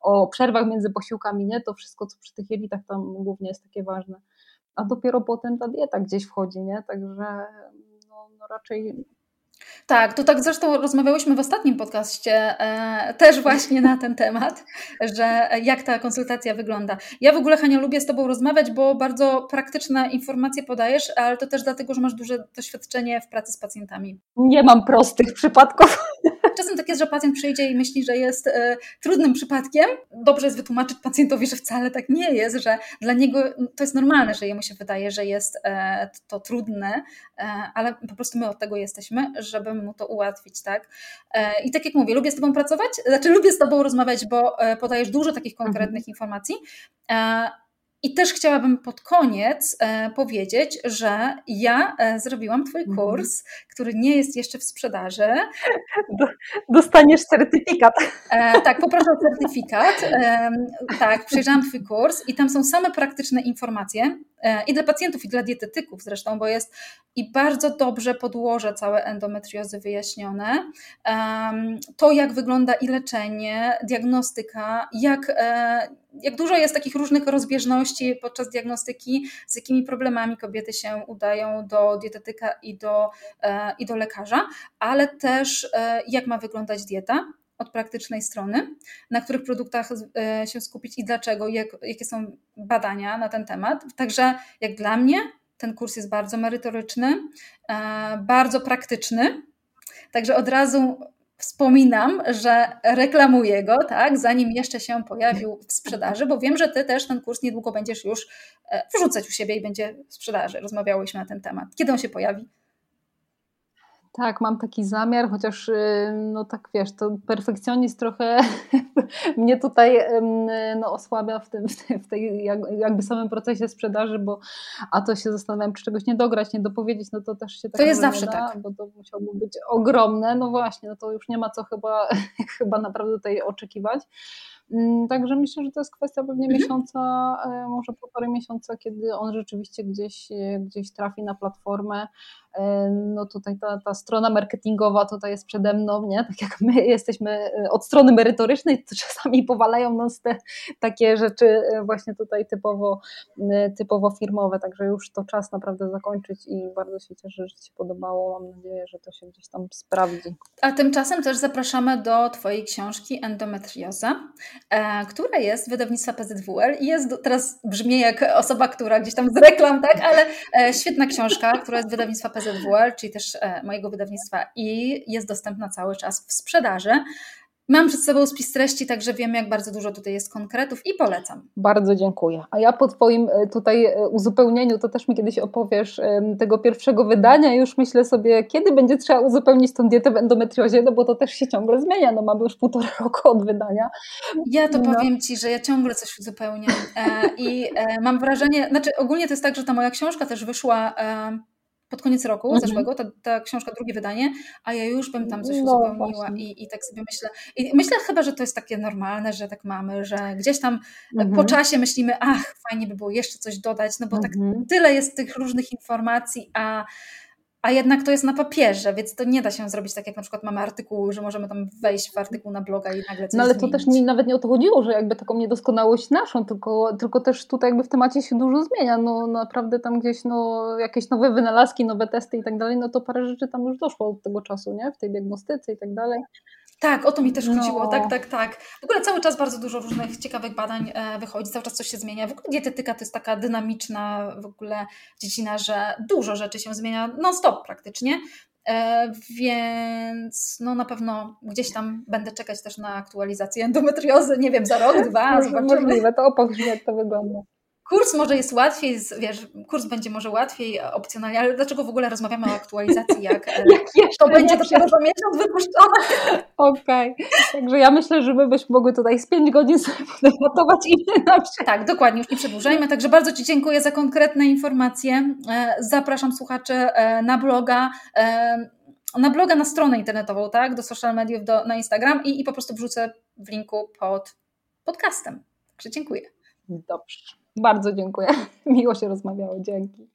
o przerwach między posiłkami, nie? To wszystko, co przy tych jelitach tam głównie jest takie ważne. A dopiero potem ta dieta gdzieś wchodzi, nie? Także no, no raczej tak, to tak zresztą rozmawiałyśmy w ostatnim podcaście e, też właśnie na ten temat, że jak ta konsultacja wygląda. Ja w ogóle, Hania, lubię z Tobą rozmawiać, bo bardzo praktyczne informacje podajesz, ale to też dlatego, że masz duże doświadczenie w pracy z pacjentami. Nie mam prostych przypadków. Czasem tak jest, że pacjent przyjdzie i myśli, że jest e, trudnym przypadkiem. Dobrze jest wytłumaczyć pacjentowi, że wcale tak nie jest, że dla niego to jest normalne, że jemu się wydaje, że jest e, to trudne, e, ale po prostu my od tego jesteśmy, żeby mu to ułatwić, tak? E, I tak jak mówię, lubię z Tobą pracować, znaczy lubię z Tobą rozmawiać, bo e, podajesz dużo takich konkretnych mhm. informacji. E, i też chciałabym pod koniec e, powiedzieć, że ja e, zrobiłam Twój mhm. kurs, który nie jest jeszcze w sprzedaży. Dostaniesz certyfikat. E, tak, poproszę o certyfikat. Tak, przejrzałam Twój kurs i tam są same praktyczne informacje i dla pacjentów, i dla dietetyków zresztą, bo jest i bardzo dobrze podłoże całe endometriozy wyjaśnione. To, jak wygląda i leczenie, diagnostyka, jak e, jak dużo jest takich różnych rozbieżności podczas diagnostyki, z jakimi problemami kobiety się udają do dietetyka i do, e, i do lekarza, ale też e, jak ma wyglądać dieta od praktycznej strony, na których produktach e, się skupić i dlaczego, jak, jakie są badania na ten temat. Także jak dla mnie ten kurs jest bardzo merytoryczny, bardzo praktyczny. Także od razu wspominam, że reklamuję go, tak, zanim jeszcze się pojawił w sprzedaży, bo wiem, że ty też ten kurs niedługo będziesz już e, wrzucać u siebie i będzie w sprzedaży. Rozmawiałyśmy na ten temat. Kiedy on się pojawi? Tak, mam taki zamiar, chociaż y, no tak wiesz, to perfekcjonizm trochę mnie tutaj no, osłabia w, tym, w tej jakby samym procesie sprzedaży, bo a to się zastanawiam, czy czegoś nie dograć, nie dopowiedzieć, no to też się tak To jest zawsze da, tak. Bo to musiałoby być ogromne, no właśnie, no to już nie ma co chyba, chyba naprawdę tutaj oczekiwać. Mm, także myślę, że to jest kwestia pewnie mhm. miesiąca, e, może półtorej miesiąca, kiedy on rzeczywiście gdzieś, e, gdzieś trafi na platformę. E, no tutaj ta, ta strona marketingowa tutaj jest przede mną, nie? Tak jak my jesteśmy od strony merytorycznej, to czasami powalają nas te takie rzeczy właśnie tutaj typowo, typowo firmowe, także już to czas naprawdę zakończyć i bardzo się cieszę, że Ci się podobało. Mam nadzieję, że to się gdzieś tam sprawdzi. A tymczasem też zapraszamy do Twojej książki Endometrioza. E, która jest wydawnictwa PZWL i jest, teraz brzmi jak osoba, która gdzieś tam z reklam, tak, ale e, świetna książka, która jest wydawnictwa PZWL, czyli też e, mojego wydawnictwa i jest dostępna cały czas w sprzedaży. Mam przed sobą spis treści, także wiem, jak bardzo dużo tutaj jest konkretów i polecam. Bardzo dziękuję. A ja po Twoim e, tutaj e, uzupełnieniu, to też mi kiedyś opowiesz tego pierwszego wydania. Już myślę sobie, kiedy będzie trzeba uzupełnić tą dietę w endometriozie, no bo to też się ciągle zmienia. No mamy już półtora roku od wydania. Ja to no. powiem Ci, że ja ciągle coś uzupełniam i mam wrażenie, znaczy ogólnie to jest tak, że ta moja książka też wyszła pod koniec roku mhm. zeszłego, ta, ta książka, drugie wydanie, a ja już bym tam coś no, uzupełniła i, i tak sobie myślę. I myślę chyba, że to jest takie normalne, że tak mamy, że gdzieś tam mhm. po czasie myślimy, ach, fajnie by było jeszcze coś dodać, no bo tak mhm. tak tyle jest tych różnych informacji, a a jednak to jest na papierze, więc to nie da się zrobić tak, jak na przykład mamy artykuł, że możemy tam wejść w artykuł na bloga i nagle coś No ale zmienić. to też mi nawet nie o to chodziło, że jakby taką niedoskonałość naszą, tylko, tylko też tutaj jakby w temacie się dużo zmienia, no naprawdę tam gdzieś no, jakieś nowe wynalazki, nowe testy i tak dalej, no to parę rzeczy tam już doszło od tego czasu, nie? W tej diagnostyce i tak dalej. Tak, o to mi też chodziło, no. tak, tak, tak. W ogóle cały czas bardzo dużo różnych ciekawych badań e, wychodzi, cały czas coś się zmienia. W ogóle dietetyka to jest taka dynamiczna w ogóle dziedzina, że dużo rzeczy się zmienia non-stop praktycznie. E, więc no na pewno gdzieś tam będę czekać też na aktualizację endometriozy, nie wiem, za rok, dwa, zobaczymy. Możliwe, to opowiedz jak to wygląda. Kurs może jest łatwiej, wiesz, kurs będzie może łatwiej, opcjonalnie, ale dlaczego w ogóle rozmawiamy o aktualizacji, jak, e, to będzie dopiero za miesiąc wypuszczone? Okej, okay. także ja myślę, że my byśmy mogły tutaj z 5 godzin sobie podebatować i na Tak, dokładnie, już nie przedłużajmy, także bardzo Ci dziękuję za konkretne informacje. E, zapraszam słuchaczy e, na bloga, na bloga, na stronę internetową, tak, do social mediów, do, na Instagram i, i po prostu wrzucę w linku pod podcastem. Także dziękuję. Dobrze. Bardzo dziękuję. Miło się rozmawiało. Dzięki.